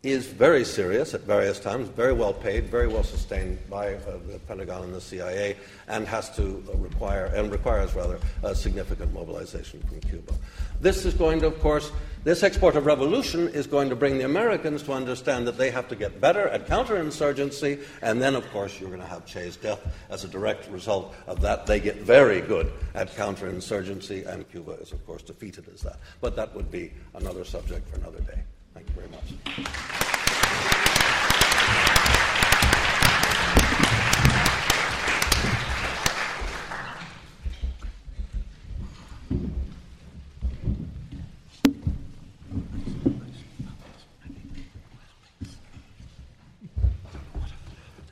is very serious at various times, very well paid, very well sustained by uh, the Pentagon and the CIA, and has to require, and requires rather, significant mobilization from Cuba. This is going to, of course, this export of revolution is going to bring the Americans to understand that they have to get better at counterinsurgency, and then, of course, you're going to have Che's death as a direct result of that. They get very good at counterinsurgency, and Cuba is, of course, defeated as that. But that would be another subject for another day. Thank you very much.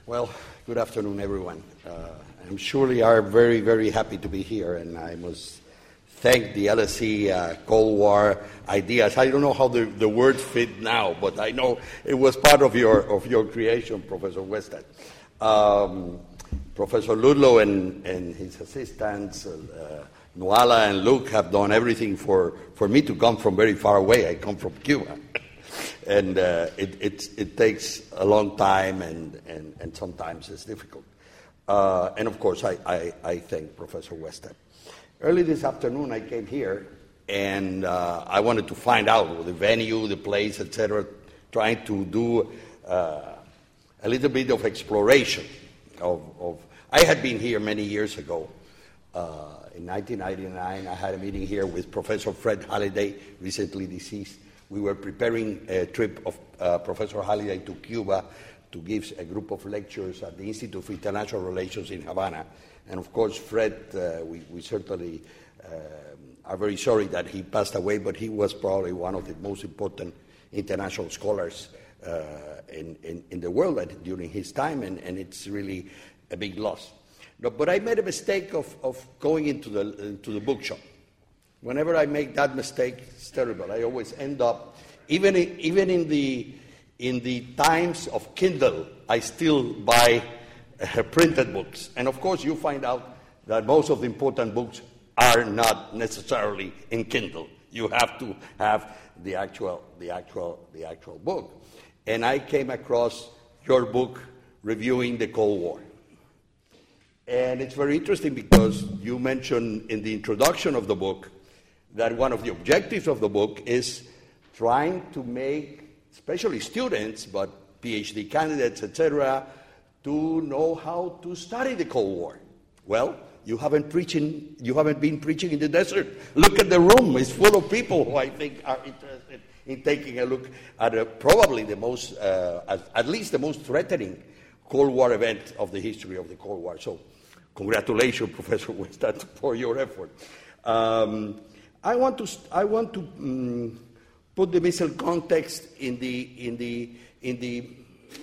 Well, good afternoon, everyone. Uh, I'm surely are very, very happy to be here, and I must thank the LSE uh, Cold War ideas. I don't know how the, the words fit now, but I know it was part of your, of your creation, Professor Westad. Um, Professor Ludlow and, and his assistants, uh, Nuala and Luke, have done everything for, for me to come from very far away. I come from Cuba. and uh, it, it, it, takes a long time, and, and, and sometimes it's difficult. Uh, and of course, I, I, I thank Professor Westad. Early this afternoon, I came here and uh, I wanted to find out the venue, the place, etc., trying to do uh, a little bit of exploration. Of, of, I had been here many years ago. Uh, in 1999, I had a meeting here with Professor Fred Halliday, recently deceased. We were preparing a trip of uh, Professor Halliday to Cuba to give a group of lectures at the Institute for International Relations in Havana. And of course, Fred, uh, we, we, certainly uh, are very sorry that he passed away, but he was probably one of the most important international scholars uh, in, in, in, the world during his time, and, and, it's really a big loss. No, but I made a mistake of, of going into the, into the bookshop. Whenever I make that mistake, it's terrible. I always end up, even in, even in the in the times of Kindle, I still buy *laughs* printed books. And of course, you find out that most of the important books are not necessarily in Kindle. You have to have the actual, the actual, the actual book. And I came across your book reviewing the Cold War. And it's very interesting because you mentioned in the introduction of the book that one of the objectives of the book is trying to make, especially students, but PhD candidates, etc., to know how to study the Cold War. Well, you haven't preaching, you haven't been preaching in the desert. Look at the room; it's full of people who I think are interested in taking a look at a, probably the most, uh, at, at, least the most threatening Cold War event of the history of the Cold War. So, congratulations, *laughs* Professor Westad, for your effort. Um, I want to, I want to um, put the missile context in the, in the, in the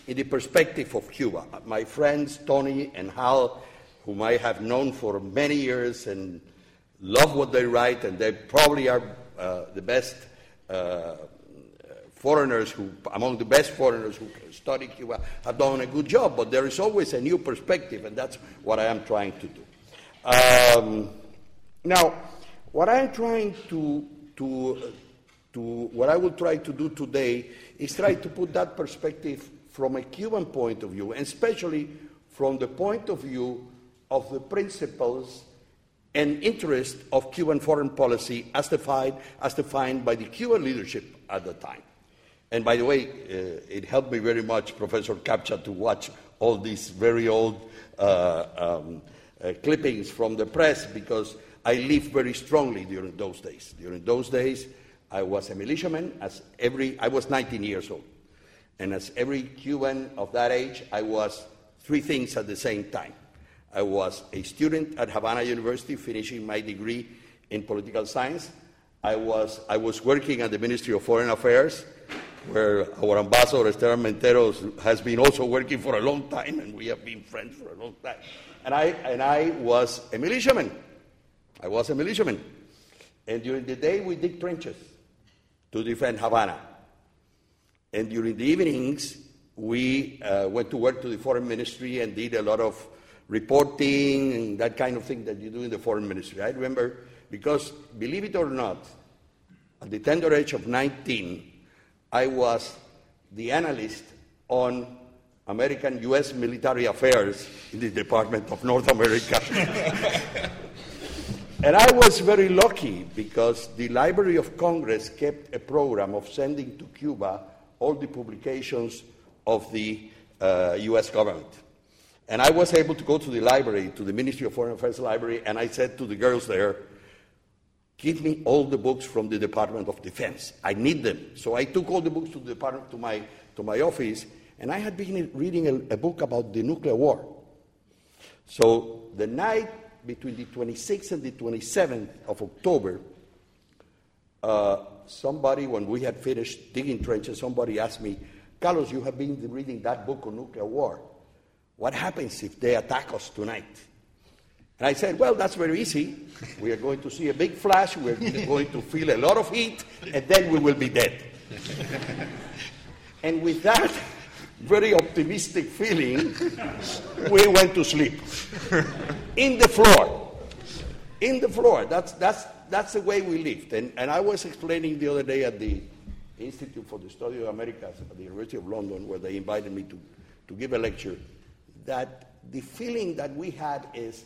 in the perspective of Cuba. My friends Tony and Hal, whom I have known for many years and love what they write, and they probably are uh, the best uh, foreigners who, among the best foreigners who study Cuba, have done a good job. But there is always a new perspective, and that's what I am trying to do. Um, now, what I am trying to, to, to what I will try to do today is try to put that perspective from a Cuban point of view, and especially from the point of view of the principles and interest of Cuban foreign policy as defined, as defined by the Cuban leadership at the time. And by the way, uh, it helped me very much, Professor Kapcia, to watch all these very old uh, um, uh, clippings from the press because I lived very strongly during those days. During those days, I was a militiaman. As every, I was 19 years old, and as every Cuban of that age, I was three things at the same time. I was a student at Havana University, finishing my degree in political science. I was, I was working at the Ministry of Foreign Affairs, where our ambassador Esteban Menteros has been also working for a long time, and we have been friends for a long time. And I, and I was a militiaman. I was a militiaman. And during the day, we dig trenches to defend Havana. And during the evenings, we uh, went to work to the foreign ministry and did a lot of reporting and that kind of thing that you do in the foreign ministry. I remember because, believe it or not, at the tender age of 19, I was the analyst on American U.S. military affairs in the Department of North America. *laughs* and I was very lucky because the Library of Congress kept a program of sending to Cuba all the publications of the uh, U.S. government. And I was able to go to the library, to the Ministry of Foreign Affairs library, and I said to the girls there, Give me all the books from the Department of Defense. I need them. So I took all the books to the department, to my, to my office, and I had been reading a, a book about the nuclear war. So the night between the 26th and the 27th of October, uh, somebody, when we had finished digging trenches, somebody asked me, Carlos, you have been reading that book on nuclear war. What happens if they attack us tonight? And I said, Well, that's very easy. We are going to see a big flash, we're going to feel a lot of heat, and then we will be dead. and with that very optimistic feeling, we went to sleep. In the floor. In the floor. That's, that's, that's the way we lived. And, and I was explaining the other day at the Institute for the Study of Americas at the University of London, where they invited me to, to give a lecture, that the feeling that we had is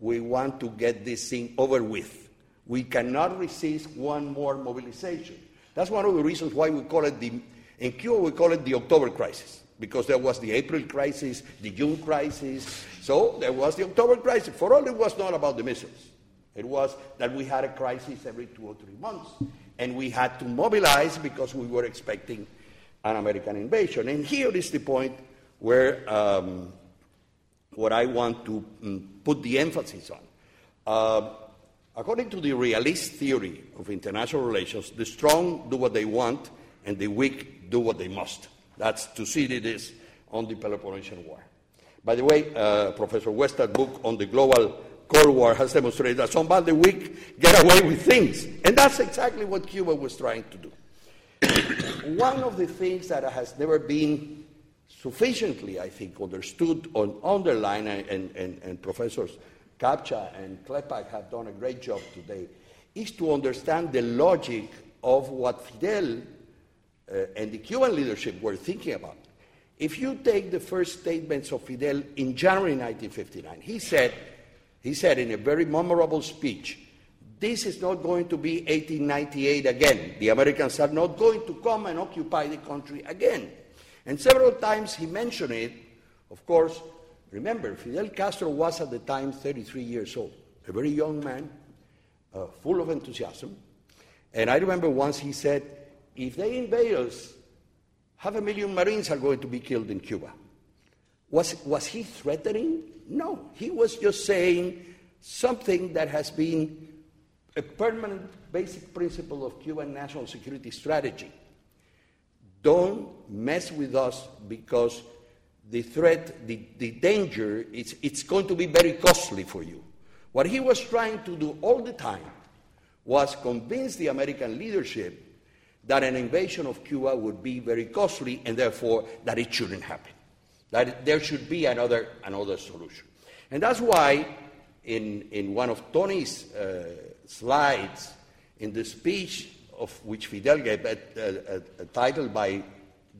we want to get this thing over with. We cannot resist one more mobilization. That's one of the reasons why we call it the, in Cuba, we call it the October crisis, because there was the April crisis, the June crisis. So there was the October crisis. For all, it was not about the missiles. It was that we had a crisis every two or three months, and we had to mobilize because we were expecting an American invasion. And here is the point where um, what I want to um, put the emphasis on. Uh, according to the realist theory of international relations, the strong do what they want and the weak do what they must. That's Thucydides on the Peloponnesian War. By the way, uh, Professor Westad's book on the global Cold War has demonstrated that some the weak get away with things. And that's exactly what Cuba was trying to do. *coughs* One of the things that has never been sufficiently, I think, understood or underlined, and, and, and professors Kapcia and Klepak have done a great job today, is to understand the logic of what Fidel uh, and the Cuban leadership were thinking about. If you take the first statements of Fidel in January 1959, he said, he said in a very memorable speech, this is not going to be 1898 again. The Americans are not going to come and occupy the country again. And several times he mentioned it. Of course, remember, Fidel Castro was at the time 33 years old, a very young man, uh, full of enthusiasm. And I remember once he said, if they invade us, half a million Marines are going to be killed in Cuba. Was, was he threatening? No. He was just saying something that has been a permanent basic principle of Cuban national security strategy. Don't mess with us because the threat, the, the danger, it's, it's going to be very costly for you. What he was trying to do all the time was convince the American leadership that an invasion of Cuba would be very costly and therefore that it shouldn't happen, that there should be another, another solution. And that's why, in, in one of Tony's uh, slides in the speech of which Fidel gave, a, a, a title by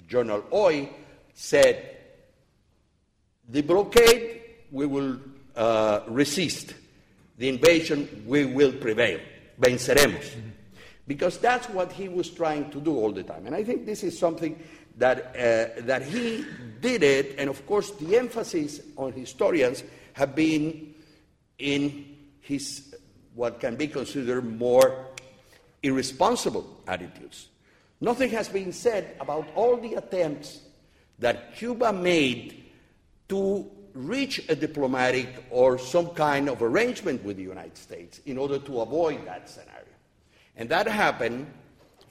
Journal Hoy, said, The blockade we will uh, resist, the invasion we will prevail. Venceremos. Because that's what he was trying to do all the time. And I think this is something that, uh, that he did it, and of course, the emphasis on historians have been in his what can be considered more irresponsible attitudes. Nothing has been said about all the attempts that Cuba made to reach a diplomatic or some kind of arrangement with the United States in order to avoid that scenario. And that happened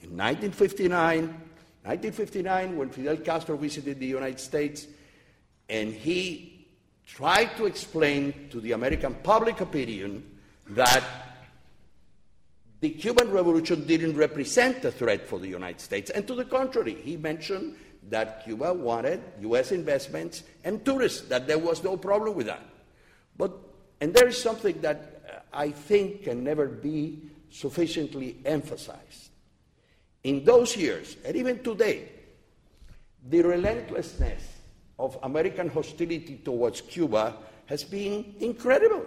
in 1959, 1959 when Fidel Castro visited the United States and he tried to explain to the American public opinion that the Cuban Revolution didn't represent a threat for the United States. And to the contrary, he mentioned that Cuba wanted U.S. investments and tourists, that there was no problem with that. But, and there is something that I think can never be sufficiently emphasized. In those years, and even today, the relentlessness of American hostility towards Cuba has been incredible.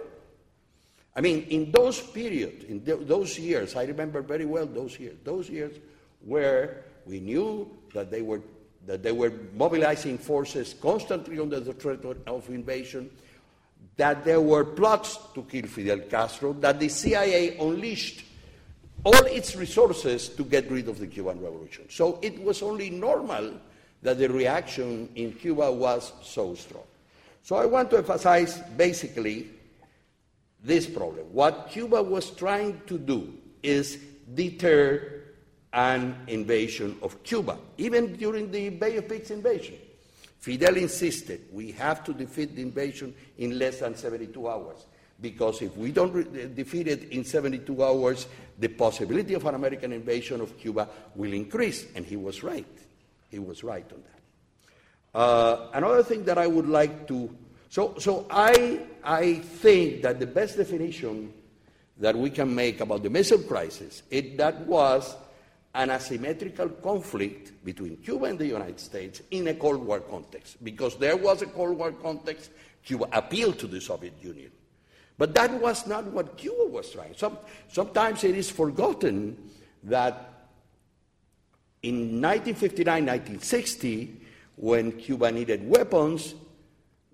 I mean, in those periods, in th- those years, I remember very well those years, those years where we knew that they were, that they were mobilizing forces constantly under the threat of invasion, that there were plots to kill Fidel Castro, that the CIA unleashed all its resources to get rid of the Cuban Revolution. So it was only normal that the reaction in Cuba was so strong. So I want to emphasize basically this problem. What Cuba was trying to do is deter an invasion of Cuba, even during the Bay of Pigs invasion. Fidel insisted we have to defeat the invasion in less than 72 hours, because if we don't re- defeat it in 72 hours, the possibility of an American invasion of Cuba will increase. And he was right. He was right on that. Uh, another thing that I would like to so, so I, I think that the best definition that we can make about the missile crisis is that was an asymmetrical conflict between Cuba and the United States in a Cold War context. Because there was a Cold War context, Cuba appealed to the Soviet Union. But that was not what Cuba was trying. Some, sometimes it is forgotten that in 1959 1960, when Cuba needed weapons,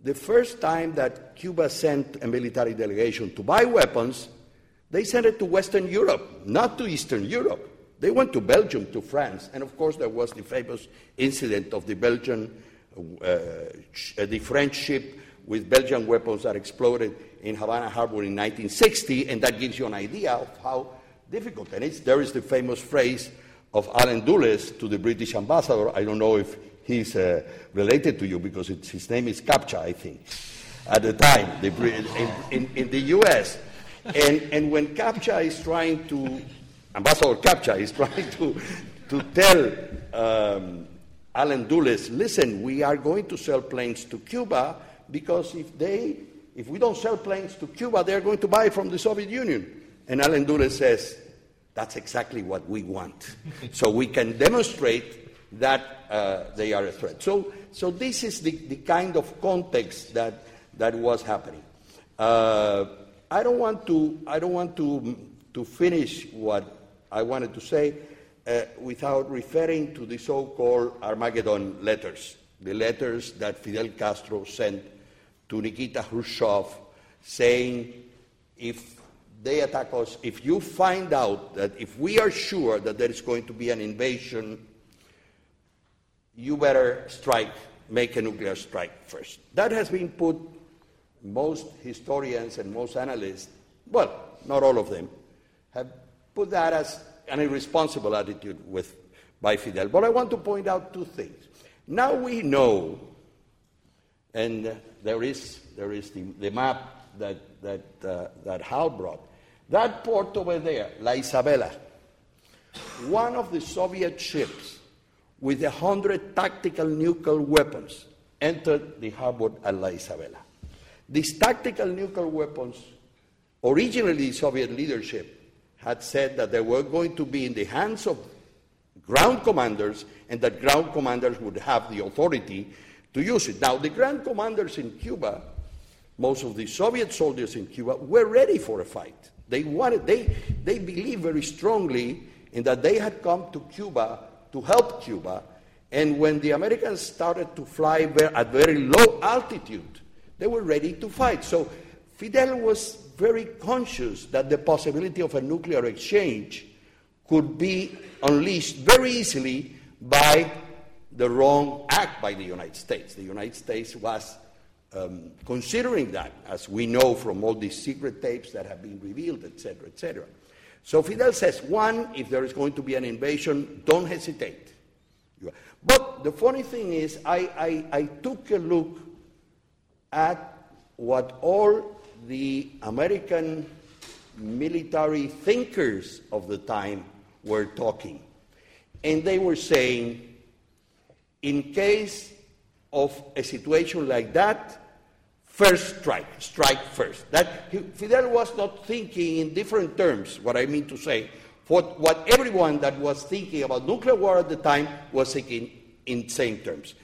the first time that Cuba sent a military delegation to buy weapons, they sent it to Western Europe, not to Eastern Europe. They went to Belgium, to France, and of course there was the famous incident of the Belgian, uh, the French ship with Belgian weapons that exploded in Havana Harbor in 1960, and that gives you an idea of how difficult. And there is the famous phrase of Allen Dulles to the British ambassador. I don't know if he's uh, related to you because his name is Caccia, I think, at the time, the, in, in, in, the US. And, and when Caccia is trying to, Ambassador Caccia is *laughs* trying to, to tell um, Allen Dulles, listen, we are going to sell planes to Cuba because if they, if we don't sell planes to Cuba, they're going to buy from the Soviet Union. And Allen Dulles says, that's exactly what we want. *laughs* so we can demonstrate that uh, they are a threat. So, so this is the, the kind of context that, that was happening. Uh, I don't want to, I don't want to, to finish what I wanted to say uh, without referring to the so called Armageddon letters, the letters that Fidel Castro sent to Nikita Khrushchev saying, if they attack us, if you find out that if we are sure that there is going to be an invasion you better strike, make a nuclear strike first. That has been put, most historians and most analysts, well, not all of them, have put that as an irresponsible attitude with, by Fidel. But I want to point out two things. Now we know, and there is, there is the, the map that, that, uh, that Hal brought, that port over there, La Isabela, one of the Soviet ships with 100 tactical nuclear weapons entered the harbor at La Isabela. These tactical nuclear weapons, originally the Soviet leadership had said that they were going to be in the hands of ground commanders and that ground commanders would have the authority to use it. Now, the grand commanders in Cuba, most of the Soviet soldiers in Cuba, were ready for a fight. They wanted, they, they believed very strongly in that they had come to Cuba to help Cuba. And when the Americans started to fly at very low altitude, they were ready to fight. So Fidel was very conscious that the possibility of a nuclear exchange could be unleashed very easily by the wrong act by the United States. The United States was um, considering that, as we know from all these secret tapes that have been revealed, etc., etc. So Fidel says, one, if there is going to be an invasion, don't hesitate. But the funny thing is, I, I, I took a look at what all the American military thinkers of the time were talking. And they were saying, in case of a situation like that, first strike, strike first. That Fidel was not thinking in different terms, what I mean to say. What, what everyone that was thinking about nuclear war at the time was thinking in same terms.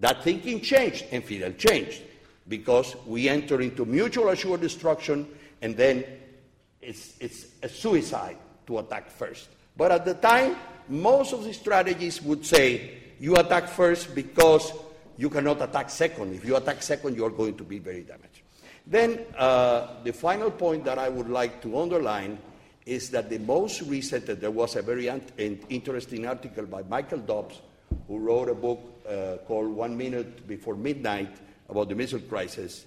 That thinking changed, and Fidel changed, because we enter into mutual assured destruction, and then it's, it's a suicide to attack first. But at the time, most of the strategies would say you attack first because you cannot attack second. If you attack second, you are going to be very damaged. Then, uh, the final point that I would like to underline is that the most recent, there was a very interesting article by Michael Dobbs, who wrote a book uh, called One Minute Before Midnight about the missile crisis.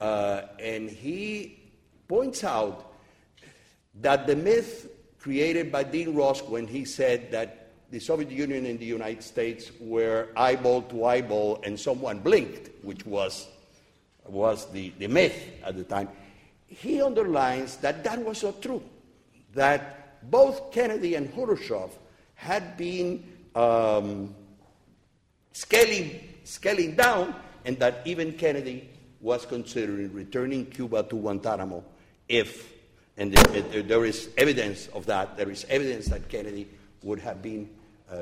Uh, and he points out that the myth created by Dean Rusk when he said that the Soviet Union and the United States were eyeball to eyeball and someone blinked, which was, was the, the myth at the time. He underlines that that was not true, that both Kennedy and Khrushchev had been um, scaling, scaling down, and that even Kennedy was considering returning Cuba to Guantanamo if, and there, there is evidence of that, there is evidence that Kennedy would have been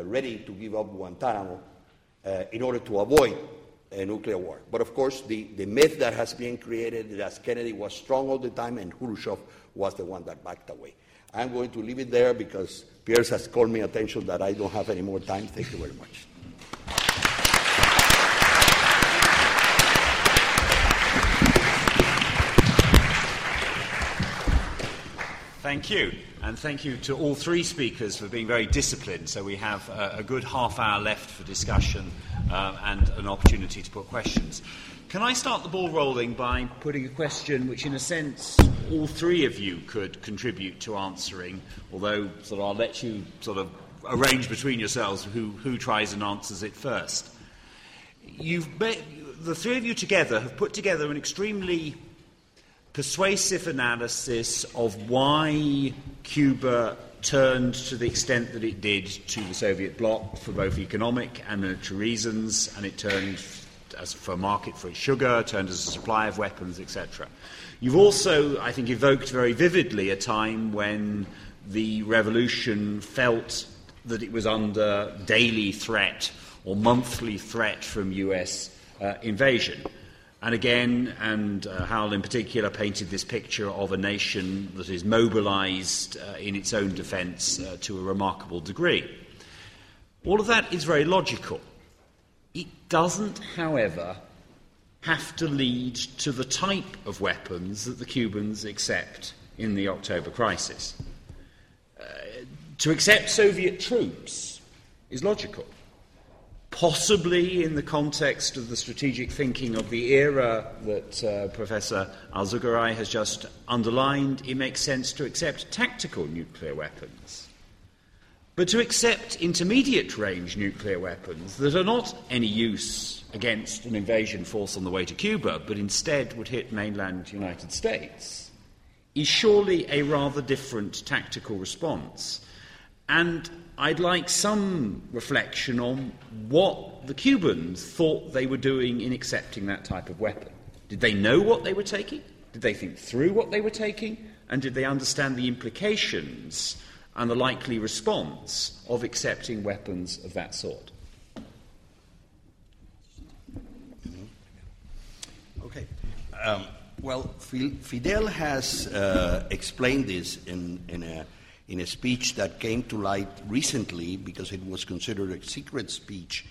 ready to give up Guantanamo uh, in order to avoid a nuclear war. But of course, the, the myth that has been created that Kennedy was strong all the time and Khrushchev was the one that backed away. I'm going to leave it there because Piers has called me attention that I don't have any more time. Thank you very much. Thank you. And thank you to all three speakers for being very disciplined. So we have a, good half hour left for discussion um, and an opportunity to put questions. Can I start the ball rolling by putting a question which, in a sense, all three of you could contribute to answering, although sort of I'll let you sort of arrange between yourselves who, who tries and answers it first. You've the three of you together have put together an extremely persuasive analysis of why Cuba turned to the extent that it did to the Soviet bloc for both economic and military reasons, and it turned as for a market for its sugar, turned as a supply of weapons, etc. You've also, I think, evoked very vividly a time when the revolution felt that it was under daily threat or monthly threat from US uh, invasion. And again, and uh, Hal in particular painted this picture of a nation that is mobilized uh, in its own defense uh, to a remarkable degree. All of that is very logical. It doesn't, however, have to lead to the type of weapons that the Cubans accept in the October crisis. Uh, to accept Soviet troops is logical possibly in the context of the strategic thinking of the era that uh, Professor Alzugaray has just underlined, it makes sense to accept tactical nuclear weapons. But to accept intermediate range nuclear weapons that are not any use against an invasion force on the way to Cuba, but instead would hit mainland United States, is surely a rather different tactical response. And I'd like some reflection on what the Cubans thought they were doing in accepting that type of weapon. Did they know what they were taking? Did they think through what they were taking? And did they understand the implications and the likely response of accepting weapons of that sort? Okay. Um, well, Fidel has uh, explained this in, in, a, in a speech that came to light recently because it was considered a secret speech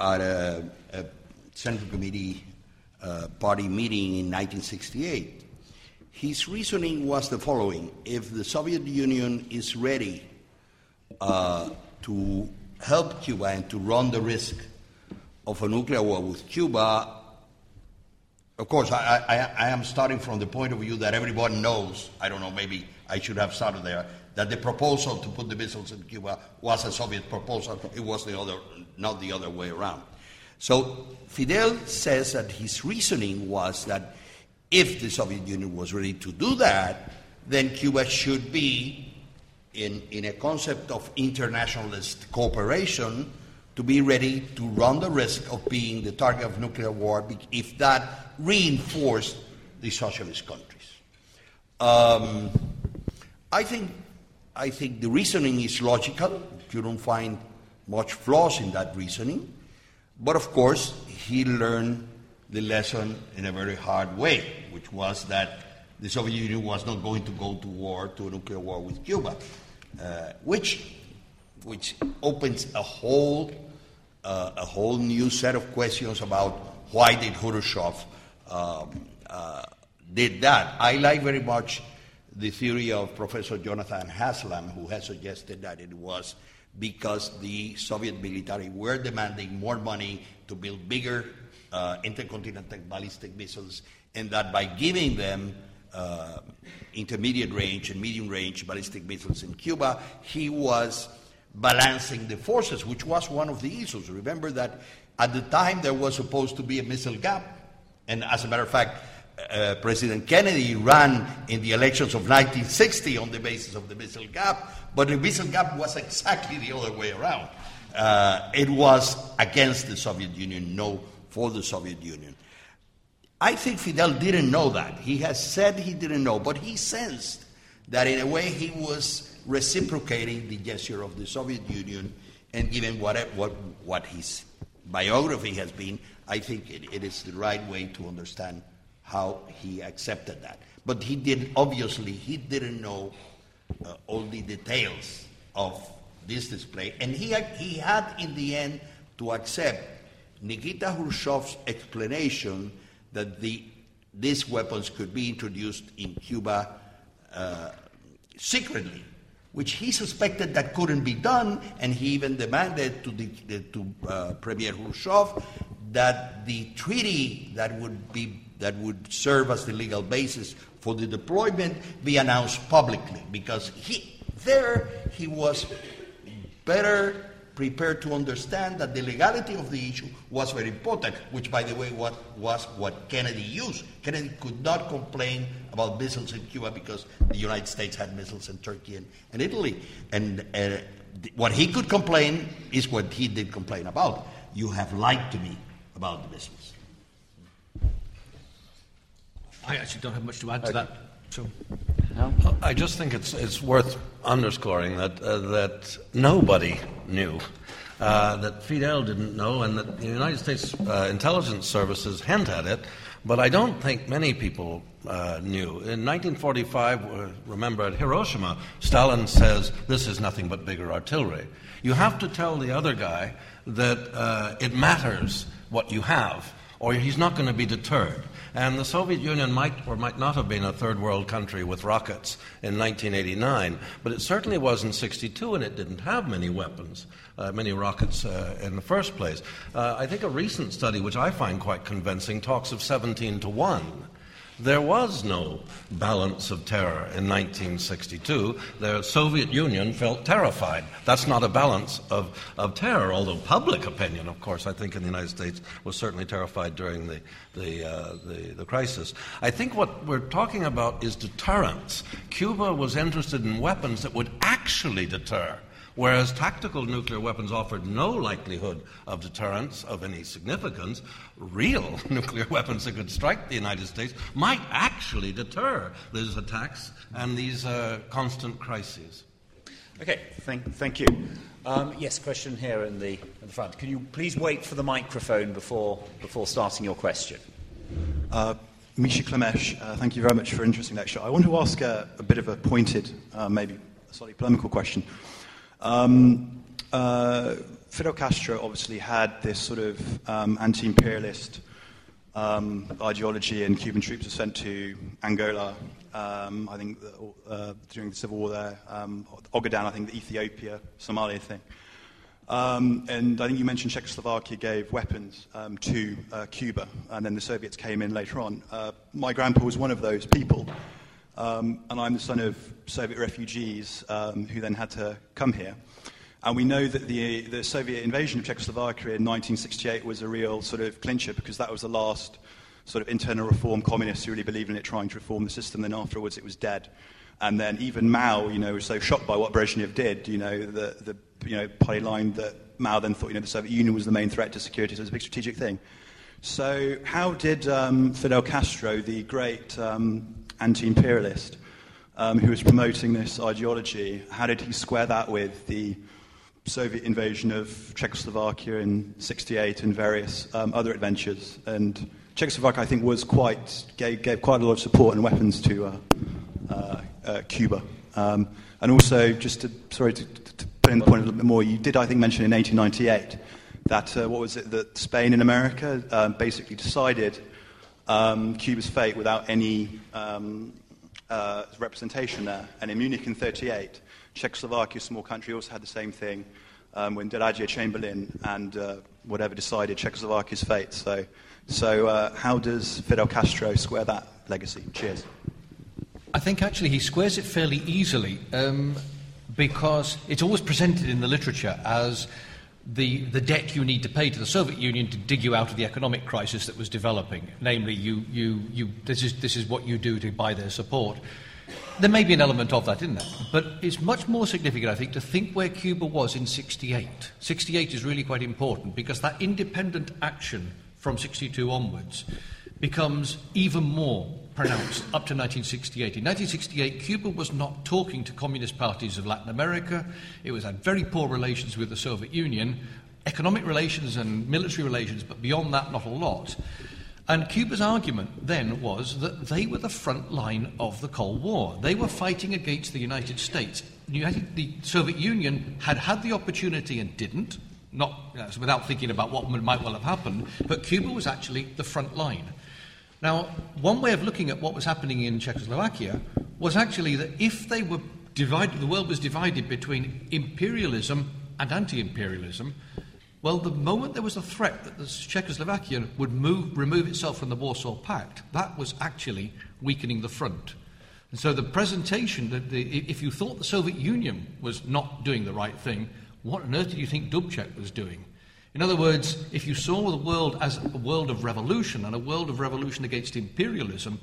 at a, a Central Committee uh, Party meeting in 1968. His reasoning was the following if the Soviet Union is ready uh, to help Cuba and to run the risk of a nuclear war with Cuba, of course, I, I, I, am starting from the point of view that everyone knows, I don't know, maybe I should have started there, that the proposal to put the missiles in Cuba was a Soviet proposal. It was the other, not the other way around. So Fidel says that his reasoning was that if the Soviet Union was ready to do that, then Cuba should be in, in a concept of internationalist cooperation to be ready to run the risk of being the target of nuclear war if that reinforced the socialist countries. Um, I think I think the reasoning is logical. You don't find much flaws in that reasoning. But of course, he learned the lesson in a very hard way, which was that the Soviet Union was not going to go to war, to a nuclear war with Cuba, uh, which, which opens a whole uh, a whole new set of questions about why did Khrushchev um, uh, did that. I like very much the theory of Professor Jonathan Haslam, who has suggested that it was because the Soviet military were demanding more money to build bigger uh, intercontinental ballistic missiles, and that by giving them uh, intermediate range and medium range ballistic missiles in Cuba, he was balancing the forces, which was one of the issues. Remember that at the time there was supposed to be a missile gap. And as a matter of fact, uh, President Kennedy ran in the elections of 1960 on the basis of the missile gap, but the missile gap was exactly the other way around. Uh, it was against the Soviet Union, no for the Soviet Union. I think Fidel didn't know that. He has said he didn't know, but he sensed that in a way he was reciprocating the gesture of the Soviet Union, and given what, what, what his biography has been, I think it, it is the right way to understand how he accepted that. But he did, obviously, he didn't know uh, all the details of this display, and he, he had, in the end, to accept Nikita Khrushchev's explanation that the, these weapons could be introduced in Cuba uh, secretly which he suspected that couldn't be done, and he even demanded to, the, to uh, Premier Khrushchev that the treaty that would be that would serve as the legal basis for the deployment be announced publicly, because he there he was better prepared to understand that the legality of the issue was very important, which, by the way, what, was what Kennedy used. Kennedy could not complain about missiles in Cuba because the United States had missiles in Turkey and, and Italy. And uh, what he could complain is what he did complain about. You have lied to me about the missiles. I actually don't have much to add to that. So. No? I just think it's, it's worth underscoring that, uh, that nobody knew, uh, that Fidel didn't know, and that the United States uh, intelligence services hint at it, but I don't think many people uh, knew. In 1945, uh, remember at Hiroshima, Stalin says, This is nothing but bigger artillery. You have to tell the other guy that uh, it matters what you have, or he's not going to be deterred. And the Soviet Union might or might not have been a third world country with rockets in 1989, but it certainly was in 62, and it didn't have many weapons, uh, many rockets uh, in the first place. Uh, I think a recent study, which I find quite convincing, talks of 17 to 1. There was no balance of terror in 1962. The Soviet Union felt terrified. That's not a balance of, of terror, although public opinion, of course, I think in the United States was certainly terrified during the, the, uh, the, the crisis. I think what we're talking about is deterrence. Cuba was interested in weapons that would actually deter whereas tactical nuclear weapons offered no likelihood of deterrence of any significance, real *laughs* nuclear weapons that could strike the United States might actually deter these attacks and these uh, constant crises. Okay, thank, thank you. Um, yes, question here in the, in the front. Can you please wait for the microphone before, before starting your question? Uh, Misha Klemesh, uh, thank you very much for an interesting lecture. I want to ask a, a bit of a pointed, uh, maybe a slightly polemical question. Um, uh, Fidel Castro obviously had this sort of um, anti imperialist um, ideology, and Cuban troops were sent to Angola, um, I think, uh, during the civil war there, um, Ogaden, I think, the Ethiopia, Somalia thing. Um, and I think you mentioned Czechoslovakia gave weapons um, to uh, Cuba, and then the Soviets came in later on. Uh, my grandpa was one of those people, and I'm the son of Soviet refugees who then had to come here. And we know that the, the Soviet invasion of Czechoslovakia in 1968 was a real sort of clincher because that was the last sort of internal reform communists who really believed in it trying to reform the system. Then afterwards, it was dead. And then even Mao, you know, was so shocked by what Brezhnev did, you know, the, the you know, party line that Mao then thought you know, the Soviet Union was the main threat to security, so it was a big strategic thing. So, how did um, Fidel Castro, the great um, anti imperialist um, who was promoting this ideology, how did he square that with the Soviet invasion of Czechoslovakia in 68 and various um, other adventures? And Czechoslovakia, I think, was quite, gave, gave quite a lot of support and weapons to uh, uh, uh, Cuba. Um, and also, just to, sorry to, to put in the point a little bit more, you did, I think, mention in 1898 that, uh, what was it, that Spain and America uh, basically decided um, Cuba's fate without any um, uh, representation there. And in Munich in 38, Czechoslovakia, a small country, also had the same thing um, when Daladier Chamberlain and uh, whatever decided Czechoslovakia's fate. So, so uh, how does Fidel Castro square that legacy? Cheers. I think actually he squares it fairly easily. Um, because it's always presented in the literature as the, the debt you need to pay to the Soviet Union to dig you out of the economic crisis that was developing. Namely, you, you, you, this, is, this is what you do to buy their support. There may be an element of that in there, but it's much more significant, I think, to think where Cuba was in 68. 68 is really quite important because that independent action from 62 onwards becomes even more pronounced up to 1968. In 1968, Cuba was not talking to communist parties of Latin America. It was had very poor relations with the Soviet Union, economic relations and military relations, but beyond that, not a lot. And Cuba's argument then was that they were the front line of the Cold War. They were fighting against the United States. The, United, the Soviet Union had had the opportunity and didn't, not you know, without thinking about what might well have happened, but Cuba was actually the front line. Now, one way of looking at what was happening in Czechoslovakia was actually that if they were divided, the world was divided between imperialism and anti imperialism, well, the moment there was a threat that the Czechoslovakia would move, remove itself from the Warsaw Pact, that was actually weakening the front. And so the presentation that the, if you thought the Soviet Union was not doing the right thing, what on earth did you think Dubček was doing? In other words, if you saw the world as a world of revolution and a world of revolution against imperialism,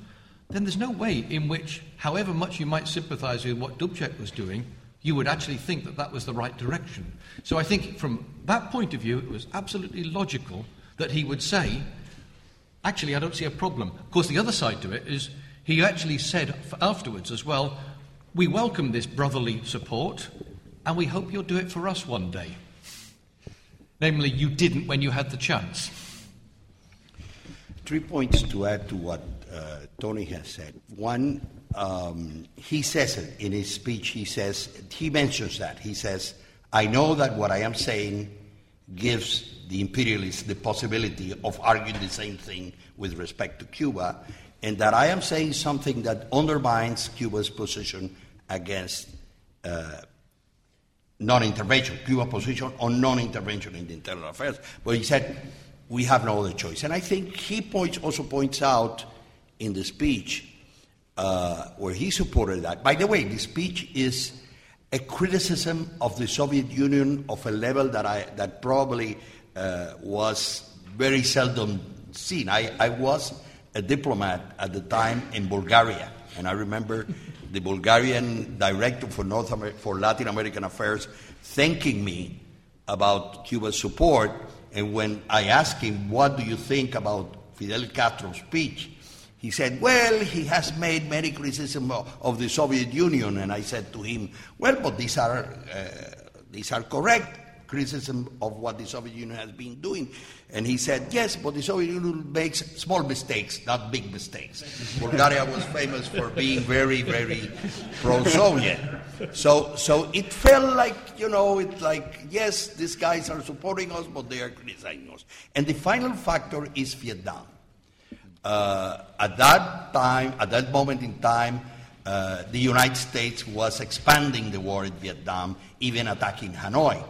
then there's no way in which, however much you might sympathize with what Dubček was doing, you would actually think that that was the right direction. So I think from that point of view, it was absolutely logical that he would say, actually, I don't see a problem. Of course, the other side to it is he actually said afterwards as well, we welcome this brotherly support, and we hope you'll do it for us one day. Namely, you didn't when you had the chance. Three points to add to what uh, Tony has said. One, um, he says it in his speech, he says, he mentions that. He says, I know that what I am saying gives the imperialists the possibility of arguing the same thing with respect to Cuba, and that I am saying something that undermines Cuba's position against uh, non-intervention, Cuba's position on non-intervention in the internal affairs. But he said, we have no other choice. And I think he points, also points out in the speech uh, where he supported that. By the way, the speech is a criticism of the Soviet Union of a level that, I, that probably uh, was very seldom seen. I, I was a diplomat at the time in Bulgaria, and I remember the Bulgarian director for, North Amer- for Latin American Affairs thanking me about Cuba's support. And when I asked him, What do you think about Fidel Castro's speech? He said, Well, he has made many criticisms of the Soviet Union. And I said to him, Well, but these are, uh, these are correct criticism of what the Soviet Union has been doing. And he said, yes, but the Soviet Union makes small mistakes, not big mistakes. *laughs* Bulgaria was famous for being very, very pro-Soviet. So, so it felt like, you know, it's like, yes, these guys are supporting us, but they are criticizing us. And the final factor is Vietnam. Uh, at that time, at that moment in time, uh, the United States was expanding the war in Vietnam, even attacking Hanoi.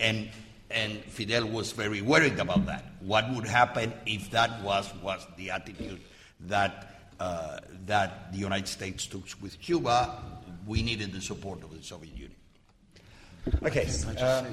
And, and Fidel was very worried about that. What would happen if that was, was the attitude that, uh, that the United States took with Cuba? We needed the support of the Soviet Union. Okay. Uh,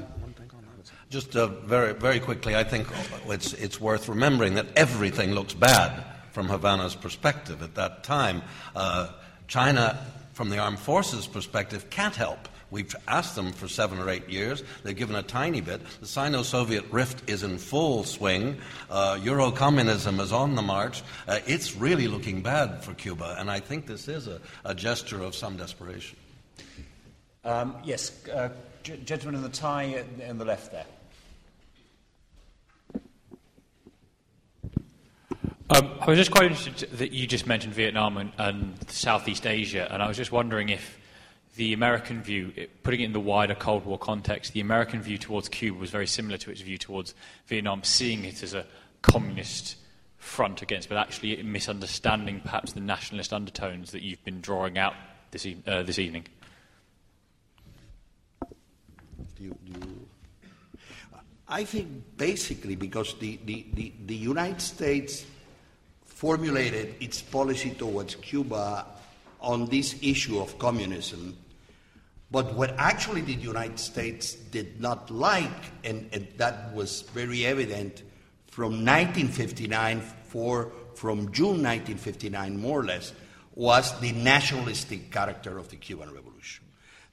just uh, very, very quickly, I think it's, it's worth remembering that everything looks bad from Havana's perspective at that time. Uh, China, from the armed forces perspective, can't help We've asked them for seven or eight years. They've given a tiny bit. The Sino Soviet rift is in full swing. Uh, Euro communism is on the march. Uh, it's really looking bad for Cuba, and I think this is a, a gesture of some desperation. Um, yes, uh, g- gentleman in the tie in the left there. Um, I was just quite interested that you just mentioned Vietnam and, and Southeast Asia, and I was just wondering if the American view, putting it in the wider Cold War context, the American view towards Cuba was very similar to its view towards Vietnam, seeing it as a communist front against, but actually misunderstanding perhaps the nationalist undertones that you've been drawing out this, e- uh, this evening. Do you, do you... I think basically because the, the, the, the United States formulated its policy towards Cuba on this issue of communism but what actually the United States did not like, and, and that was very evident from 1959 for from June 1959 more or less, was the nationalistic character of the Cuban Revolution.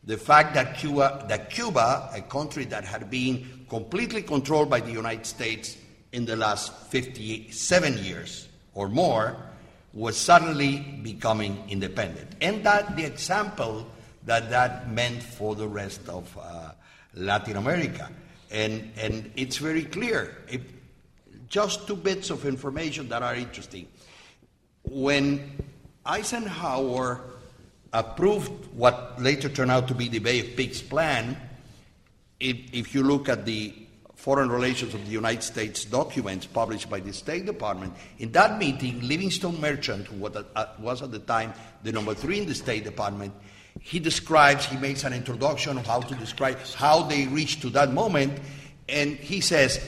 The fact that Cuba, that Cuba, a country that had been completely controlled by the United States in the last 57 years or more, was suddenly becoming independent. And that the example that that meant for the rest of uh, Latin America. And, and it's very clear. It, just two bits of information that are interesting. When Eisenhower approved what later turned out to be the Bay of Pigs plan, if, if you look at the Foreign Relations of the United States documents published by the State Department, in that meeting, Livingston Merchant, who was at, uh, was at the time the number three in the State Department, he describes, he makes an introduction of how to describe how they reached to that moment, and he says,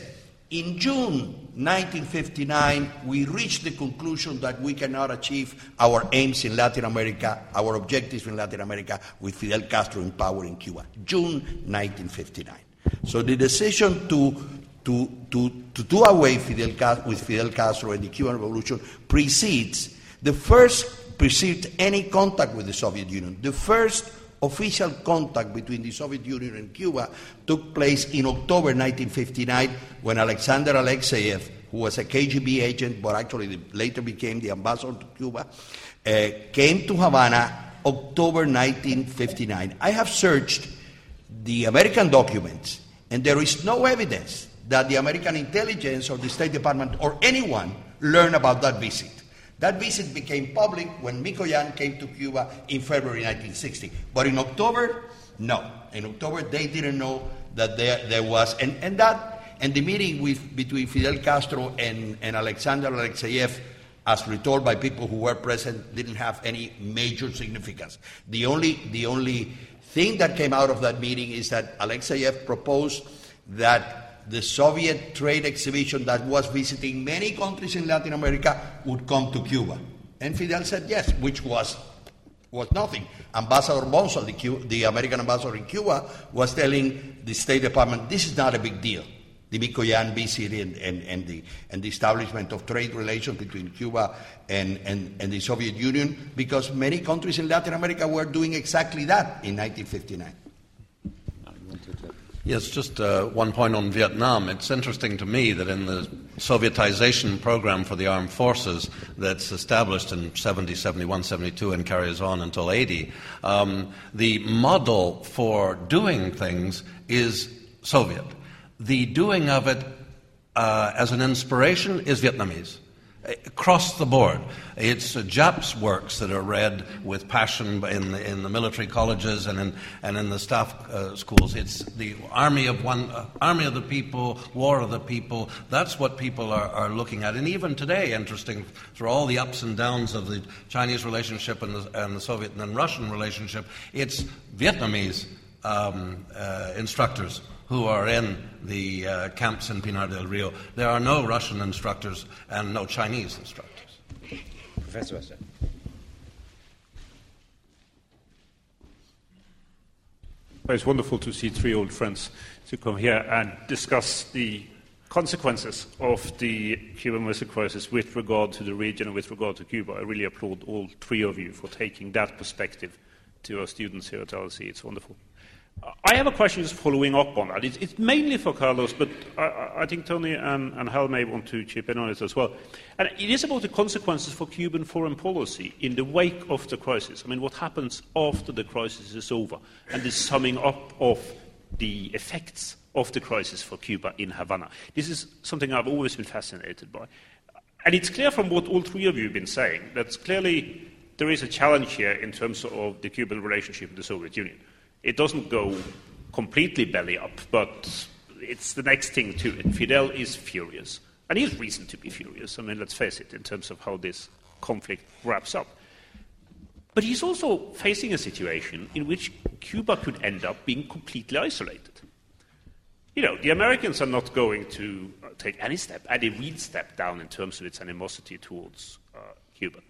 in June 1959, we reached the conclusion that we cannot achieve our aims in Latin America, our objectives in Latin America, with Fidel Castro in power in Cuba. June 1959. So the decision to, to, to, to do away Fidel, with Fidel Castro and the Cuban Revolution precedes the first perceived any contact with the Soviet Union. The first official contact between the Soviet Union and Cuba took place in October 1959 when Alexander Alexeyev, who was a KGB agent but actually later became the ambassador to Cuba, uh, came to Havana October 1959. I have searched the American documents and there is no evidence that the American intelligence or the State Department or anyone learned about that visit. That visit became public when Mikoyan came to Cuba in February 1960. But in October, no. In October, they didn't know that there, there was, and, and that, and the meeting with, between Fidel Castro and, and Alexander Alexeyev, as retold by people who were present, didn't have any major significance. The only, the only thing that came out of that meeting is that Alexeyev proposed that the Soviet trade exhibition that was visiting many countries in Latin America would come to Cuba. And Fidel said yes, which was, was nothing. Ambassador Bonsal, the, the American ambassador in Cuba, was telling the State Department, this is not a big deal. The Mikoyan visit and, and, and, the, and the establishment of trade relations between Cuba and, and, and the Soviet Union, because many countries in Latin America were doing exactly that in 1959. Yes, just uh, one point on Vietnam. It's interesting to me that in the Sovietization program for the armed forces that's established in 70, 71, 72, and carries on until 80, um, the model for doing things is Soviet. The doing of it uh, as an inspiration is Vietnamese across the board. It's uh, Giap's works that are read with passion in the, in the military colleges and in, and in the staff uh, schools. It's the army of one, uh, army of the people, war of the people. That's what people are, are looking at. And even today, interesting, through all the ups and downs of the Chinese relationship and the, and the Soviet and then Russian relationship, it's Vietnamese um, uh, instructors who are in the uh, camps in Pinar del Rio. There are no Russian instructors and no Chinese instructors. Professor Well, it's wonderful to see three old friends to come here and discuss the consequences of the Cuban Missile Crisis with regard to the region and with regard to Cuba. I really applaud all three of you for taking that perspective to our students here at LSE. It's wonderful. I have a question just following up on that. It's, it's mainly for Carlos, but I, I think Tony and, and, Hal may want to chip in on it as well. And it is about the consequences for Cuban foreign policy in the wake of the crisis. I mean, what happens after the crisis is over, and the summing up of the effects of the crisis for Cuba in Havana. This is something I've always been fascinated by. And it's clear from what all three of you have been saying that clearly there is a challenge here in terms of the Cuban relationship with the Soviet Union. It doesn't go completely belly up, but it's the next thing to it. Fidel is furious. And he has reason to be furious. I mean, let's face it, in terms of how this conflict wraps up. But he's also facing a situation in which Cuba could end up being completely isolated. You know, the Americans are not going to take any step, any real step down in terms of its animosity towards uh, Cuba.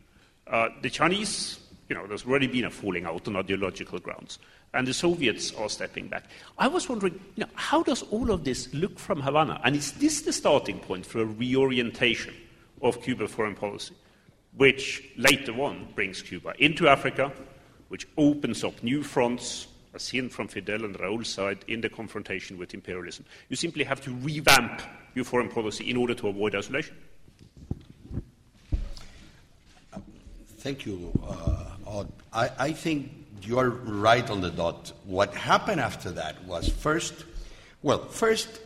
Uh, the Chinese, you know, there's already been a falling out on ideological grounds and the Soviets are stepping back. I was wondering, you know, how does all of this look from Havana? And is this the starting point for a reorientation of Cuban foreign policy, which later on brings Cuba into Africa, which opens up new fronts, as seen from Fidel and Raul's side, in the confrontation with imperialism? You simply have to revamp your foreign policy in order to avoid isolation. Thank you, uh, I, I think you're right on the dot. What happened after that was first, well, first,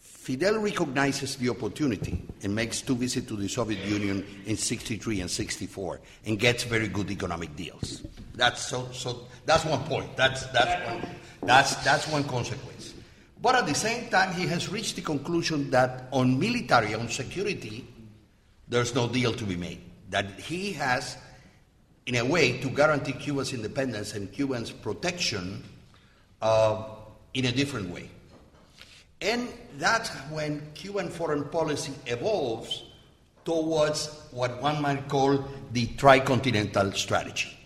Fidel recognizes the opportunity and makes two visits to the Soviet Union in 63 and 64 and gets very good economic deals. That's, so, so that's one point. That's, that's, one, that's, that's one consequence. But at the same time, he has reached the conclusion that on military, on security, there's no deal to be made. That he has in a way, to guarantee Cuba's independence and Cubans' protection uh, in a different way. And that's when Cuban foreign policy evolves towards what one might call the tricontinental strategy.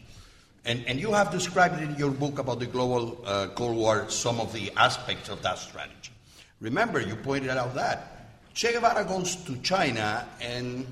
And, and you have described in your book about the global uh, Cold War some of the aspects of that strategy. Remember, you pointed out that Che Guevara goes to China and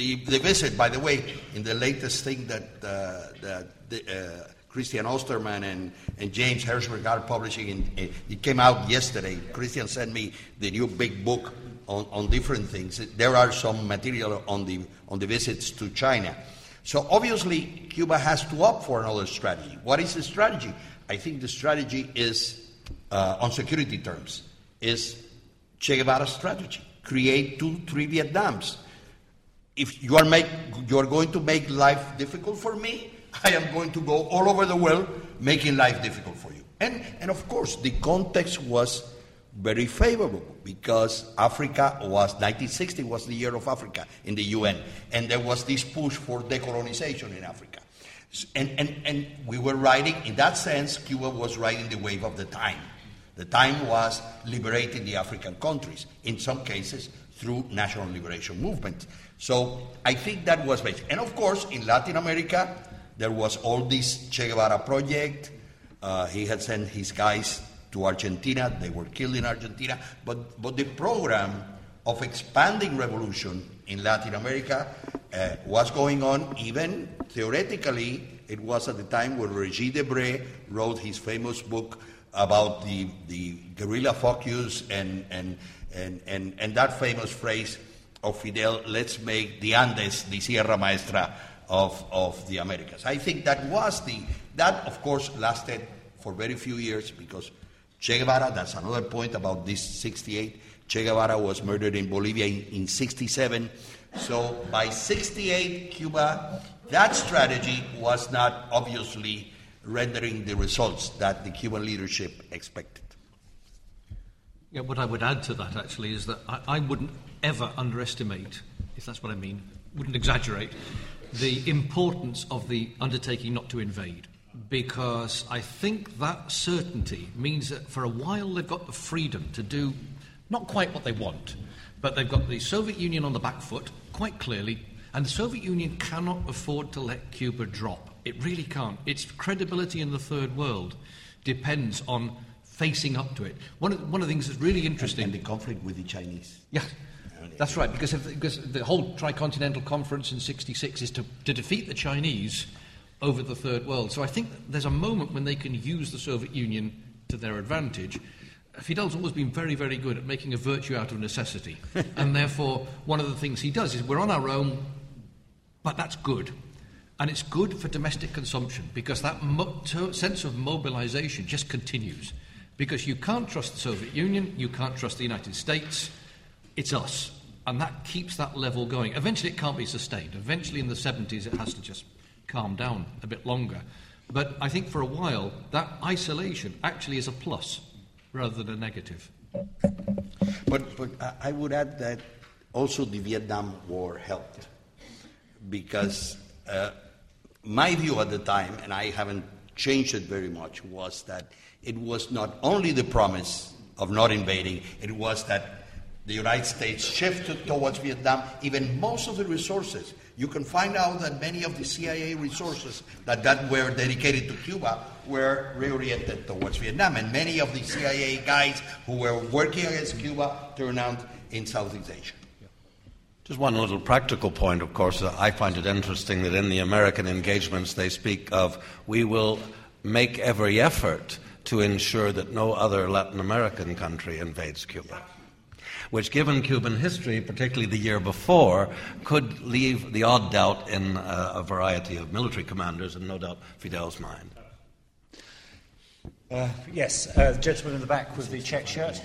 the, the visit, by the way, in the latest thing that, uh, that the, uh, Christian Ostermann and, and James Hershberg are publishing, in, it came out yesterday. Christian sent me the new big book on, on different things. There are some material on the, on the visits to China. So obviously, Cuba has to opt for another strategy. What is the strategy? I think the strategy is, uh, on security terms, is Che Guevara's strategy. Create two, three Vietnams if you are, make, you are going to make life difficult for me, *laughs* I am going to go all over the world making life difficult for you. And, and of course, the context was very favorable because Africa was 1960 was the year of Africa in the UN, and there was this push for decolonization in Africa. And, and, and we were riding, in that sense, Cuba was riding the wave of the time. The time was liberating the African countries, in some cases through national liberation movements. So I think that was basic. And of course, in Latin America, there was all this Che Guevara project. Uh, he had sent his guys to Argentina. They were killed in Argentina. But, but the program of expanding revolution in Latin America uh, was going on even theoretically. It was at the time when Regis Debray wrote his famous book about the, the guerrilla focus and, and, and, and, and that famous phrase of Fidel, let's make the Andes the Sierra Maestra of, of the Americas. I think that was the, that of course lasted for very few years because Che Guevara, that's another point about this 68, Che Guevara was murdered in Bolivia in, in 67. So by 68, Cuba, that strategy was not obviously rendering the results that the Cuban leadership expected. Yeah, what I would add to that actually is that I, I wouldn't ever underestimate, if that's what I mean, wouldn't exaggerate, the importance of the undertaking not to invade. Because I think that certainty means that for a while they've got the freedom to do not quite what they want, but they've got the Soviet Union on the back foot, quite clearly, and the Soviet Union cannot afford to let Cuba drop. It really can't. Its credibility in the third world depends on facing up to it. One of, one of the things that's really interesting. And, and the conflict with the Chinese. Yeah. That's right, because, if, because the whole Tricontinental Conference in 66 is to, to defeat the Chinese over the Third World. So I think there's a moment when they can use the Soviet Union to their advantage. Fidel's always been very, very good at making a virtue out of necessity. *laughs* and therefore, one of the things he does is we're on our own, but that's good. And it's good for domestic consumption because that mo- sense of mobilization just continues. Because you can't trust the Soviet Union, you can't trust the United States, it's us. And that keeps that level going. Eventually, it can't be sustained. Eventually, in the 70s, it has to just calm down a bit longer. But I think for a while, that isolation actually is a plus rather than a negative. But, but I would add that also the Vietnam War helped because uh, my view at the time, and I haven't changed it very much, was that it was not only the promise of not invading, it was that the United States shifted towards Vietnam, even most of the resources. You can find out that many of the CIA resources that, that were dedicated to Cuba were reoriented towards Vietnam, and many of the CIA guys who were working against Cuba turned out in Southeast Asia. Just one little practical point, of course. Uh, I find it interesting that in the American engagements they speak of we will make every effort to ensure that no other Latin American country invades Cuba which, given Cuban history, particularly the year before, could leave the odd doubt in uh, a variety of military commanders and no doubt Fidel's mind. Uh, yes, uh, the gentleman in the back with the check shirt.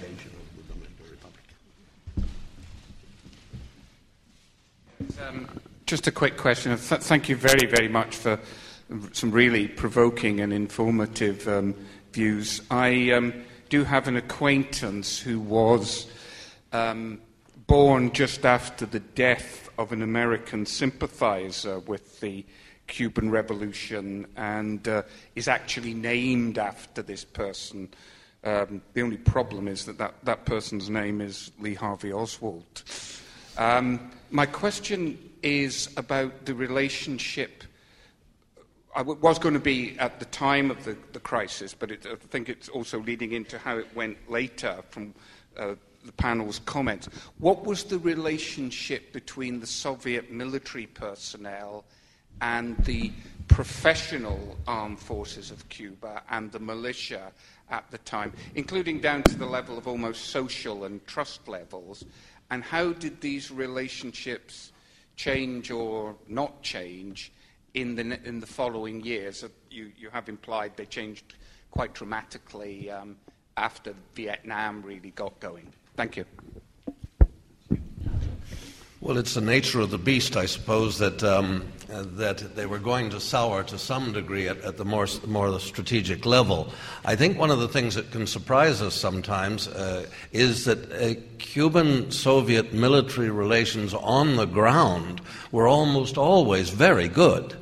Um, just a quick question. Th- thank you very, very much for some really provoking and informative um, views. I um, do have an acquaintance who was um, born just after the death of an American sympathizer with the Cuban Revolution and uh, is actually named after this person. Um, the only problem is that, that that person's name is Lee Harvey Oswald. Um, my question is about the relationship. I w- was going to be at the time of the, the crisis, but it, I think it's also leading into how it went later from uh, the panel's comments. What was the relationship between the Soviet military personnel and the professional armed forces of Cuba and the militia at the time, including down to the level of almost social and trust levels? And how did these relationships change or not change in the, in the following years? You, you have implied they changed quite dramatically um, after Vietnam really got going. Thank you. Well, it's the nature of the beast, I suppose, that, um, uh, that they were going to sour to some degree at, at the more, more strategic level. I think one of the things that can surprise us sometimes uh, is that uh, Cuban Soviet military relations on the ground were almost always very good.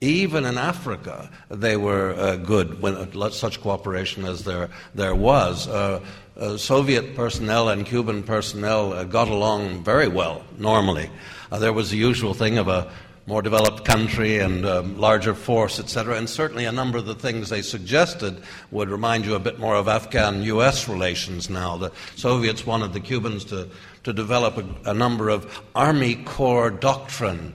Even in Africa, they were uh, good when uh, such cooperation as there, there was. Uh, uh, Soviet personnel and Cuban personnel uh, got along very well, normally. Uh, there was the usual thing of a more developed country and um, larger force, etc. And certainly a number of the things they suggested would remind you a bit more of Afghan US relations now. The Soviets wanted the Cubans to, to develop a, a number of Army Corps doctrine.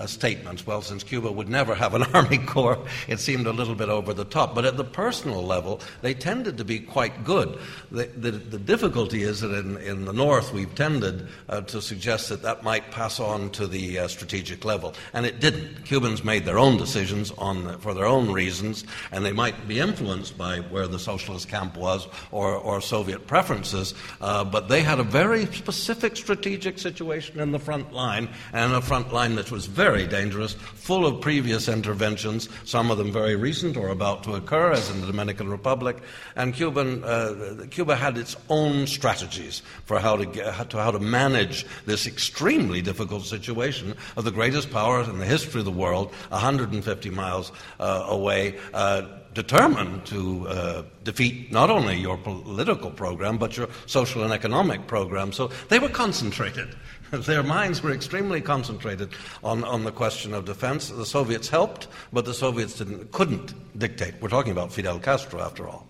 Uh, statements. Well, since Cuba would never have an *laughs* Army Corps, it seemed a little bit over the top. But at the personal level, they tended to be quite good. The, the, the difficulty is that in, in the North, we've tended uh, to suggest that that might pass on to the uh, strategic level. And it didn't. Cubans made their own decisions on the, for their own reasons, and they might be influenced by where the socialist camp was or, or Soviet preferences, uh, but they had a very specific strategic situation in the front line, and a front line that was very very dangerous, full of previous interventions, some of them very recent or about to occur, as in the Dominican Republic. And Cuban, uh, Cuba had its own strategies for how to, get, to how to manage this extremely difficult situation of the greatest power in the history of the world, 150 miles uh, away. Uh, determined to uh, defeat not only your political program, but your social and economic program. So they were concentrated. *laughs* Their minds were extremely concentrated on, on the question of defense. The Soviets helped, but the Soviets didn't, couldn't dictate. We're talking about Fidel Castro, after all.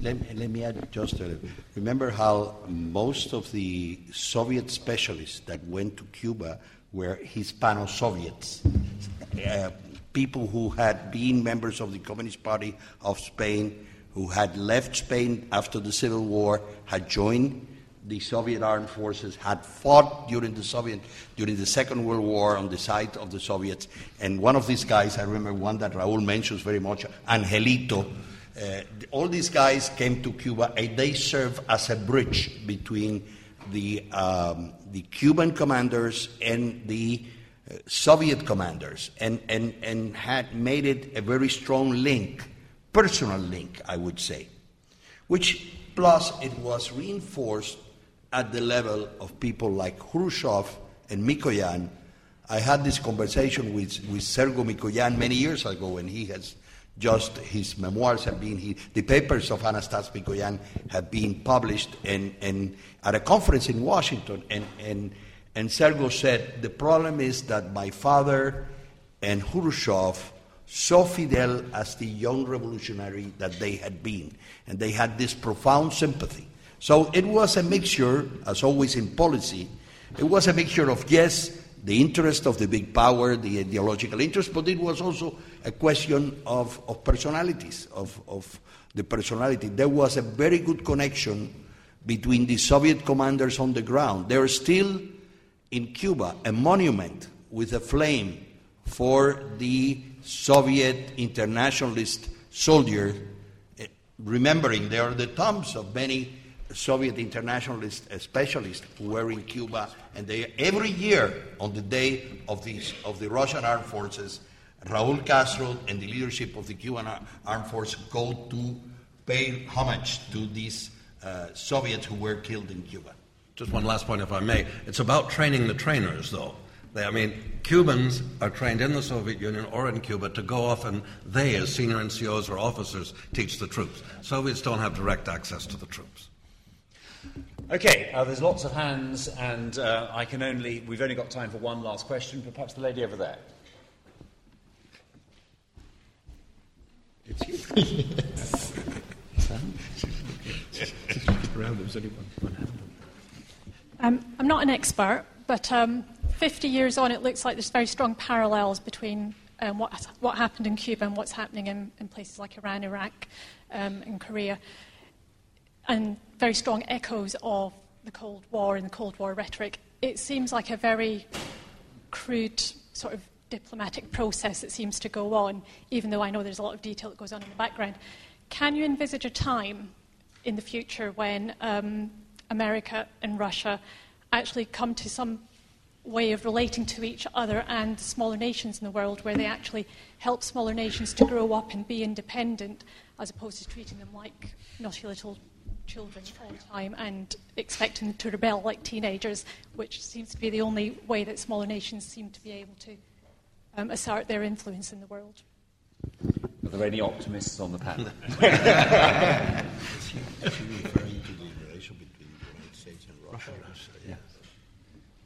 Let, let me add just a little. Remember how most of the Soviet specialists that went to Cuba were Hispano Soviets, uh, people who had been members of the Communist Party of Spain, who had left Spain after the Civil War, had joined the Soviet armed forces had fought during the Soviet during the Second World War on the side of the Soviets. And one of these guys, I remember one that Raúl mentions very much, Angelito. Uh, all these guys came to Cuba and they served as a bridge between the, um, the Cuban commanders and the uh, Soviet commanders and, and, and had made it a very strong link, personal link, I would say, which plus it was reinforced at the level of people like Khrushchev and Mikoyan. I had this conversation with, with Sergo Mikoyan many years ago, and he has just his memoirs have been he, the papers of Anastas Mikoyan have been published and, and at a conference in Washington and, and, and Sergo said the problem is that my father and Khrushchev so Fidel as the young revolutionary that they had been and they had this profound sympathy so it was a mixture, as always in policy, it was a mixture of, yes, the interest of the big power, the ideological interest, but it was also a question of, of personalities, of, of the personality. There was a very good connection between the Soviet commanders on the ground. There is still in Cuba a monument with a flame for the Soviet internationalist soldier, eh, remembering there are the tombs of many Soviet internationalist uh, specialists who were in Cuba, and they every year on the day of the of the Russian armed forces, Raúl Castro and the leadership of the Cuban armed forces go to pay homage to these uh, Soviets who were killed in Cuba. Just one last point, if I may. It's about training the trainers, though. They, I mean, Cubans are trained in the Soviet Union or in Cuba to go off and they, as senior NCOs or officers, teach the troops. Soviets don't have direct access to the troops. Okay, uh, there's lots of hands, and uh, I can only, we've only got time for one last question, but perhaps the lady over there. It's you. *laughs* um, I'm not an expert, but um, 50 years on, it looks like there's very strong parallels between um, what, what happened in Cuba and what's happening in, in places like Iran, Iraq, um, and Korea and very strong echoes of the Cold War and the Cold War rhetoric. It seems like a very crude sort of diplomatic process that seems to go on, even though I know there's a lot of detail that goes on in the background. Can you envisage a time in the future when um, America and Russia actually come to some way of relating to each other and smaller nations in the world where they actually help smaller nations to grow up and be independent as opposed to treating them like naughty little children all the time and expecting them to rebel like teenagers, which seems to be the only way that smaller nations seem to be able to um, assert their influence in the world. Are there any optimists on the panel? *laughs* *laughs* is she referring to the relation between the United States and Russia? Yes.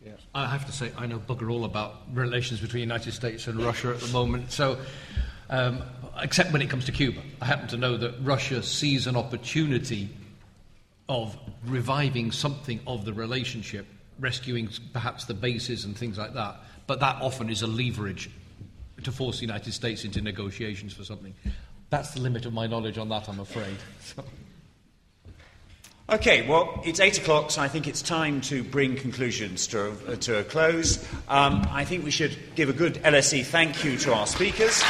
yes. I have to say, I know bugger all about relations between the United States and Russia at the moment. So, um, except when it comes to Cuba, I happen to know that Russia sees an opportunity of reviving something of the relationship, rescuing perhaps the bases and things like that. But that often is a leverage to force the United States into negotiations for something. That's the limit of my knowledge on that, I'm afraid. *laughs* Okay, well, it's eight o'clock, so I think it's time to bring conclusions to, uh, to a close. Um, I think we should give a good LSE thank you to our speakers.